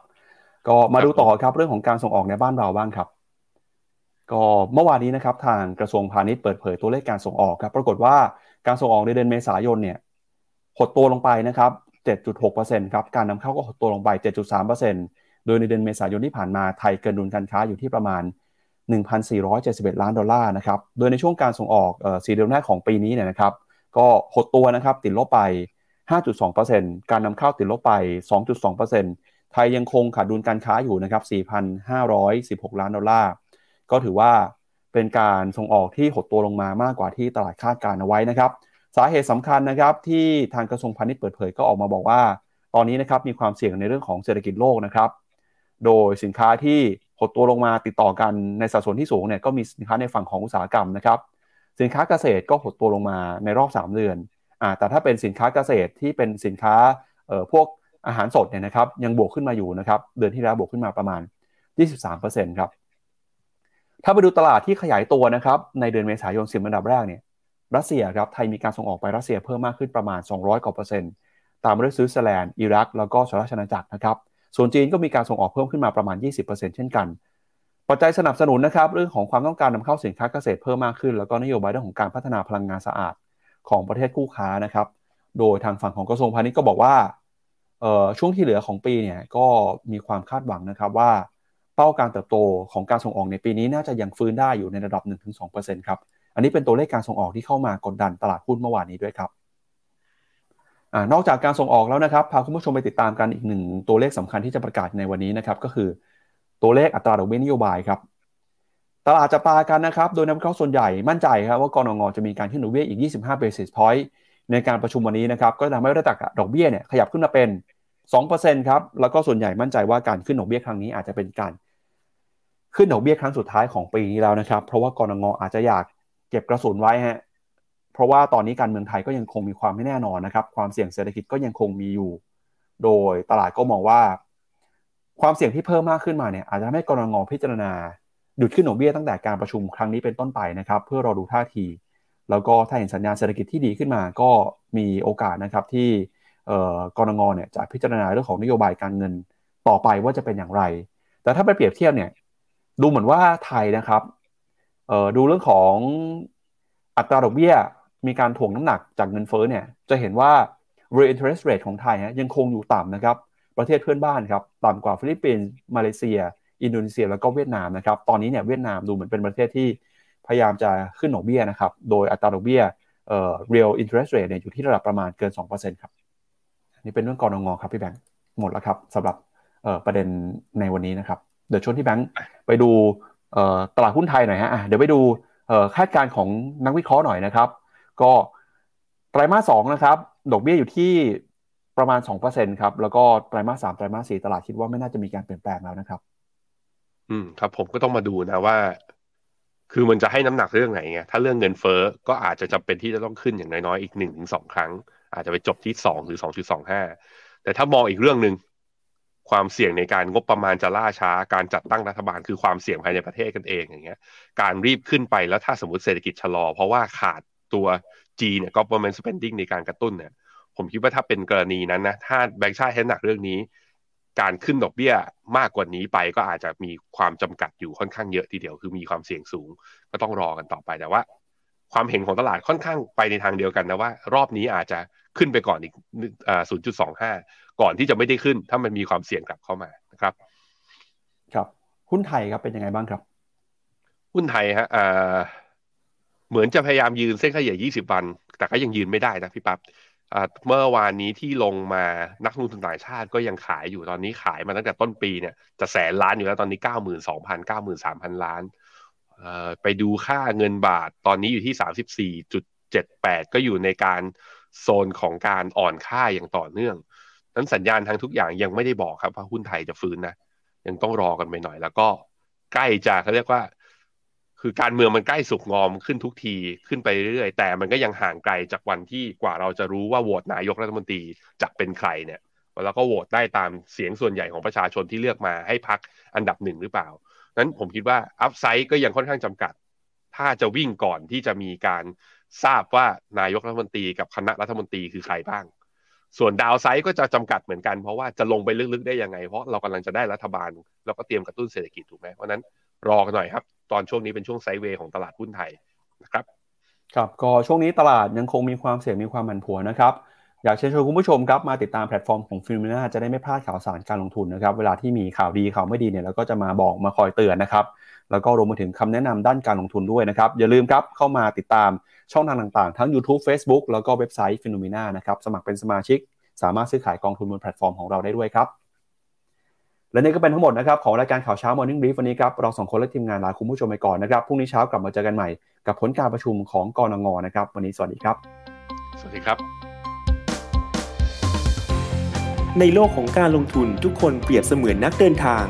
ก็มาดูต่อครับเรื่องของการส่งออกในบ้านเราบ้างครับ ก็เมื่อวานนี้นะครับ ทางกระทรวงพาณิชย์เปิดเผยตัวเลขการส่งออกครับ ปรากฏว่าการส่งออกในเดือนเมษายนเนี่ยหดตัวลงไปนะครับ 7.6%ครับ การนำเข้าก็หดตัวลงไป 7.3%โดยในเดือนเมษายนที่ผ่านมาไทยเกินดุลการค้าอยู่ที่ประมาณ 1,471 ล้านดอลลาร์นะครับ โดยในช่วงการส่งออกสี่เดือนแรกของปีนี้เนี่ยนะครับ ก็หดตัวนะครับติดลบไป 5.2%การนำเข้าติดลบไป 2.2%ไทยยังคงขาดดุลการค้าอยู่นะครับ 4,516 ล้านดอลลาร์ ก็ถือว่าเป็นการส่งออกที่หดตัวลงมามากกว่าที่ตลาดคาดการเอาไว้นะครับ สาเหตุสำคัญนะครับที่ทางกระทรวงพาณิชย์เปิดเผยก็ออกมาบอกว่า ตอนนี้นะครับมีความเสี่ยงในเรื่องของเศรษฐกิจโลกนะครับ โดยสินค้าที่หดตัวลงมาติดต่อกันในสัดส่วนที่สูงเนี่ยก็มีสินค้าในฝั่งของอุตสาหกรรมนะครับ สินค้าเกษตรก็หดตัวลงมาในรอบ 3 เดือนอ่าแต่ถ้าเป็นสินค้าเกษตรที่เป็นสินค้าเอ่อพวกอาหารสดเนี่ยนะครับยังบวกขึ้นมาอยู่นะครับเดือนที่แล้วบวกขึ้นมาประมาณ 23%ครับถ้าไปดูตลาดที่ขยายตัวนะครับในเดือนเมษายนสิบอันดับแรกเนี่ย รัสเซียครับไทยมีการส่งออกไปรัสเซียเพิ่มมากขึ้นประมาณ 200กว่าเปอร์เซ็นต์ตามด้วยสวิตเซอร์แลนด์อิรักแล้วก็สหราชอาณาจักรนะครับส่วนจีนก็มีการส่งออกเพิ่มขึ้นมาประมาณ 20%เช่นกัน ปัจจัยสนับสนุนนะครับเรื่องของความต้องการนำเข้าสินค้าเกษตรเพิ่มมากขึ้น แล้วก็นโยบายเรื่องของการพัฒนาพลังงานสะอาดของประเทศคู่ค้านะครับ โดยทางฝั่งของกระทรวงพาณิชย์ก็บอกว่าช่วงที่เหลือของปีเนี่ยก็มีความคาดหวังนะครับว่า เป้าการเติบโตของการส่งออกในปีนี้น่าจะยังฟื้นได้อยู่ในระดับ 1-2%ครับ อันนี้เป็นตัวเลขการส่งออกที่เข้ามากดดันตลาดหุ้นเมื่อวานนี้ด้วยครับอนอกจากการส่งออกแล้วนะครับพาคุณผู้ชมไปติดตามกันอีกหนึ่งตัวเลขสำคัญที่จะประกาศในวันนี้นะครับก็คือตัวเลขอัตราดอกเบี้ยนโยบายครับตลาดจับตากันนะครับ โดยนักวิเคราะห์ส่วนใหญ่มั่นใจครับว่ากรงงจะมีการขึ้นดอกเบี้ยอีก 25 basis point ในการประชุมวันนี้นะครับก็ทำให้ระดับดอกเบี้ยเนี่ยขยับขึ้นมาเป็น 2%ครับแล้วก็ส่วนใหญ่มั่นใจว่าการขึ้นดอกเบี้ยครั้งนี้อาจจะเป็นการขึ้นดอกเบี้ยครั้งสุดท้ายของปีนี้แล้วนะครับ เพราะว่ากรงงอาจจะอยาก เก็บกระสุนไว้ฮะเพราะว่าตอนนี้การเมืองไทยก็ยังคงมีความไม่แน่นอนนะครับ ความเสี่ยงเศรษฐกิจก็ยังคงมีอยู่ โดยตลาดก็มองว่า ความเสี่ยงที่เพิ่มมากขึ้นมาเนี่ยอาจจะทำให้กรงงพิจารณาหยุดขึ้นดอกเบี้ยตั้งแต่การประชุมครั้งนี้เป็นต้นไปนะครับ เพื่อรอดูท่าที แล้วก็ถ้าเห็นสัญญาณเศรษฐกิจที่ดีขึ้นมา ก็มีโอกาสนะครับที่กรงงเนี่ยจะพิจารณาเรื่องของนโยบายการเงินต่อไปว่าจะเป็นอย่างไร แต่ถ้าไปเปรียบเทียบเนี่ยดูเหมือนว่าไทยนะครับ ดูเรื่องของอัตราดอกเบี้ยมีการถ่วงน้ำหนักจากเงินเฟ้อเนี่ยจะเห็นว่า real interest rate ของไทยยังคงอยู่ต่ำนะครับ ประเทศเพื่อนบ้านครับต่ำกว่าฟิลิปปินส์มาเลเซีย อินโดนีเซียแล้วก็เวียดนามนะครับตอนนี้เนี่ยเวียดนามดูเหมือนเป็นประเทศที่พยายามจะขึ้นดอกเบี้ยนะครับโดยอัตราดอกเบี้ยเอ่อ real interest rate เนี่ยอยู่ที่ระดับประมาณเกิน2%ครับนี่เป็นเรื่องกนง.ครับพี่แบงค์หมดแล้วครับสำหรับประเด็นในวันนี้นะครับเดี๋ยวชวนพี่แบงค์ไปดู ตลาดหุ้นไทยหน่อยฮะเดี๋ยวไปดูคาดการณ์ของนักวิเคราะห์หน่อยนะครับ ก็ไตรมาสสองนะครับ ดอกเบี้ยอยู่ที่ประมาณ 2%ครับ แล้วก็ไตรมาสสามไตรมาสสี่ตลาดคิดว่าไม่น่าจะมีการเปลี่ยนแปลงแล้วนะครับ อืมครับ ผมก็ต้องมาดูนะว่า คือมันจะให้น้ำหนักเรื่องไหนไงถ้าเรื่องเงินเฟ้อก็อาจจะจำเป็นที่จะต้องขึ้นอย่างน้อยๆอีกหนึ่งถึงสองครั้ง อาจจะไปจบที่สองหรือสองจุดสองห้าแต่ถ้ามองอีกเรื่องหนึ่ง ความเสี่ยงในการงบประมาณจะล่าช้า การจัดตั้งรัฐบาลคือความเสี่ยงภายในประเทศกันเองอย่างเงี้ย การรีบขึ้นไปแล้วถ้าสมมติเศรษฐกิจชะลอ เพราะว่าขาดตัว G เนี่ย government spending ในการกระตุ้นเนี่ย ผมคิดว่าถ้าเป็นกรณีนั้นนะ ถ้าแบงค์ชาติให้หนักเรื่องนี้ การขึ้นดอกเบี้ยมากกว่านี้ไปก็อาจจะมีความจำกัดอยู่ค่อนข้างเยอะทีเดียว คือมีความเสี่ยงสูง ก็ต้องรอกันต่อไปแต่ว่า ความเห็นของตลาดค่อนข้างไปในทางเดียวกันนะว่า รอบนี้อาจจะ ขึ้นไปก่อนอีกศูนย์จุดสองห้าก่อนที่จะไม่ได้ขึ้น ถ้ามันมีความเสี่ยงกลับเข้ามานะครับ ครับ หุ้นไทยครับเป็นยังไงบ้างครับ หุ้นไทยฮะเหมือนจะพยายามยืนเส้นค่าเฉลี่ย20 วัน แต่ก็ยังยืนไม่ได้นะพี่ปับ๊บเมื่อวานนี้ที่ลงมานักลงทุนต่างชาติก็ยังขายอยู่ตอนนี้ขายมาตั้งแต่ต้นปีเนี่ยจะแสนล้านอยู่แล้วตอนนี้ 92,000 93,000 ล้านไปดูค่าเงินบาทตอนนี้อยู่ที่ 34.78 ก็อยู่ในการ โซนของการอ่อนค่าอย่างต่อเนื่อง นั้นสัญญาณทางทุกอย่างยังไม่ได้บอกครับว่าหุ้นไทยจะฟื้นนะ ยังต้องรอกันไปหน่อย แล้วก็ใกล้จะเขาเรียกว่า คือการเมืองมันใกล้สุกงอมขึ้นทุกทีขึ้นไปเรื่อยแต่มันก็ยังห่างไกลจากวันที่กว่าเราจะรู้ว่าโหวตนายกรัฐมนตรีจะเป็นใครเนี่ยแล้วก็โหวตได้ตามเสียงส่วนใหญ่ของประชาชนที่เลือกมาให้พักอันดับหนึ่งหรือเปล่านั้นผมคิดว่าอัพไซด์ก็ยังค่อนข้างจำกัด ถ้าจะวิ่งก่อนที่จะมีการ ทราบว่านายกรัฐมนตรีกับคณะรัฐมนตรีคือใครบ้าง ส่วน downside ก็จะจำกัดเหมือนกันเพราะว่าจะลงไปลึกๆได้ยังไง เพราะเรากำลังจะได้รัฐบาลเราก็เตรียมกระตุ้นเศรษฐกิจถูกไหมเพราะนั้นรอกันหน่อยครับ ตอนช่วงนี้เป็นช่วง sideway ของตลาดหุ้นไทยนะครับครับก็ช่วงนี้ตลาดยังคงมีความเสี่ยงมีความผันผวนนะครับอยากเชิญชวนคุณผู้ชมครับมาติดตามแพลตฟอร์มของ Finnomena จะได้ไม่พลาดข่าวสารการลงทุนนะครับเวลาที่มีข่าวดีข่าวไม่ดีเนี่ยเราก็จะมาบอกมาคอยเตือนนะครับแล้วก็รวมไปถึงคำแนะนำด้านการลงทุนด้วยนะครับอย่าลืมครับเข้ามาติดตาม ช่องทางต่างๆ ทั้ง YouTube Facebook แล้วก็เว็บไซต์ Finnomena นะครับ สมัครเป็นสมาชิก สามารถซื้อขายกองทุนบนแพลตฟอร์มของเราได้ด้วยครับ และนี่ก็เป็นทั้งหมดนะครับของรายการข่าวเช้า Morning Brief วันนี้ครับ เราสองคนและทีมงานลาคุณผู้ชมไปก่อนนะครับ พรุ่งนี้เช้ากลับมาเจอกันใหม่ กับผลการประชุมของกนง.นะครับ วันนี้สวัสดีครับ สวัสดีครับ ในโลกของการลงทุนทุกคนเปรียบเสมือนนักเดินทาง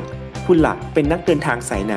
คุณหลักเป็นนักเดินทางสายไหน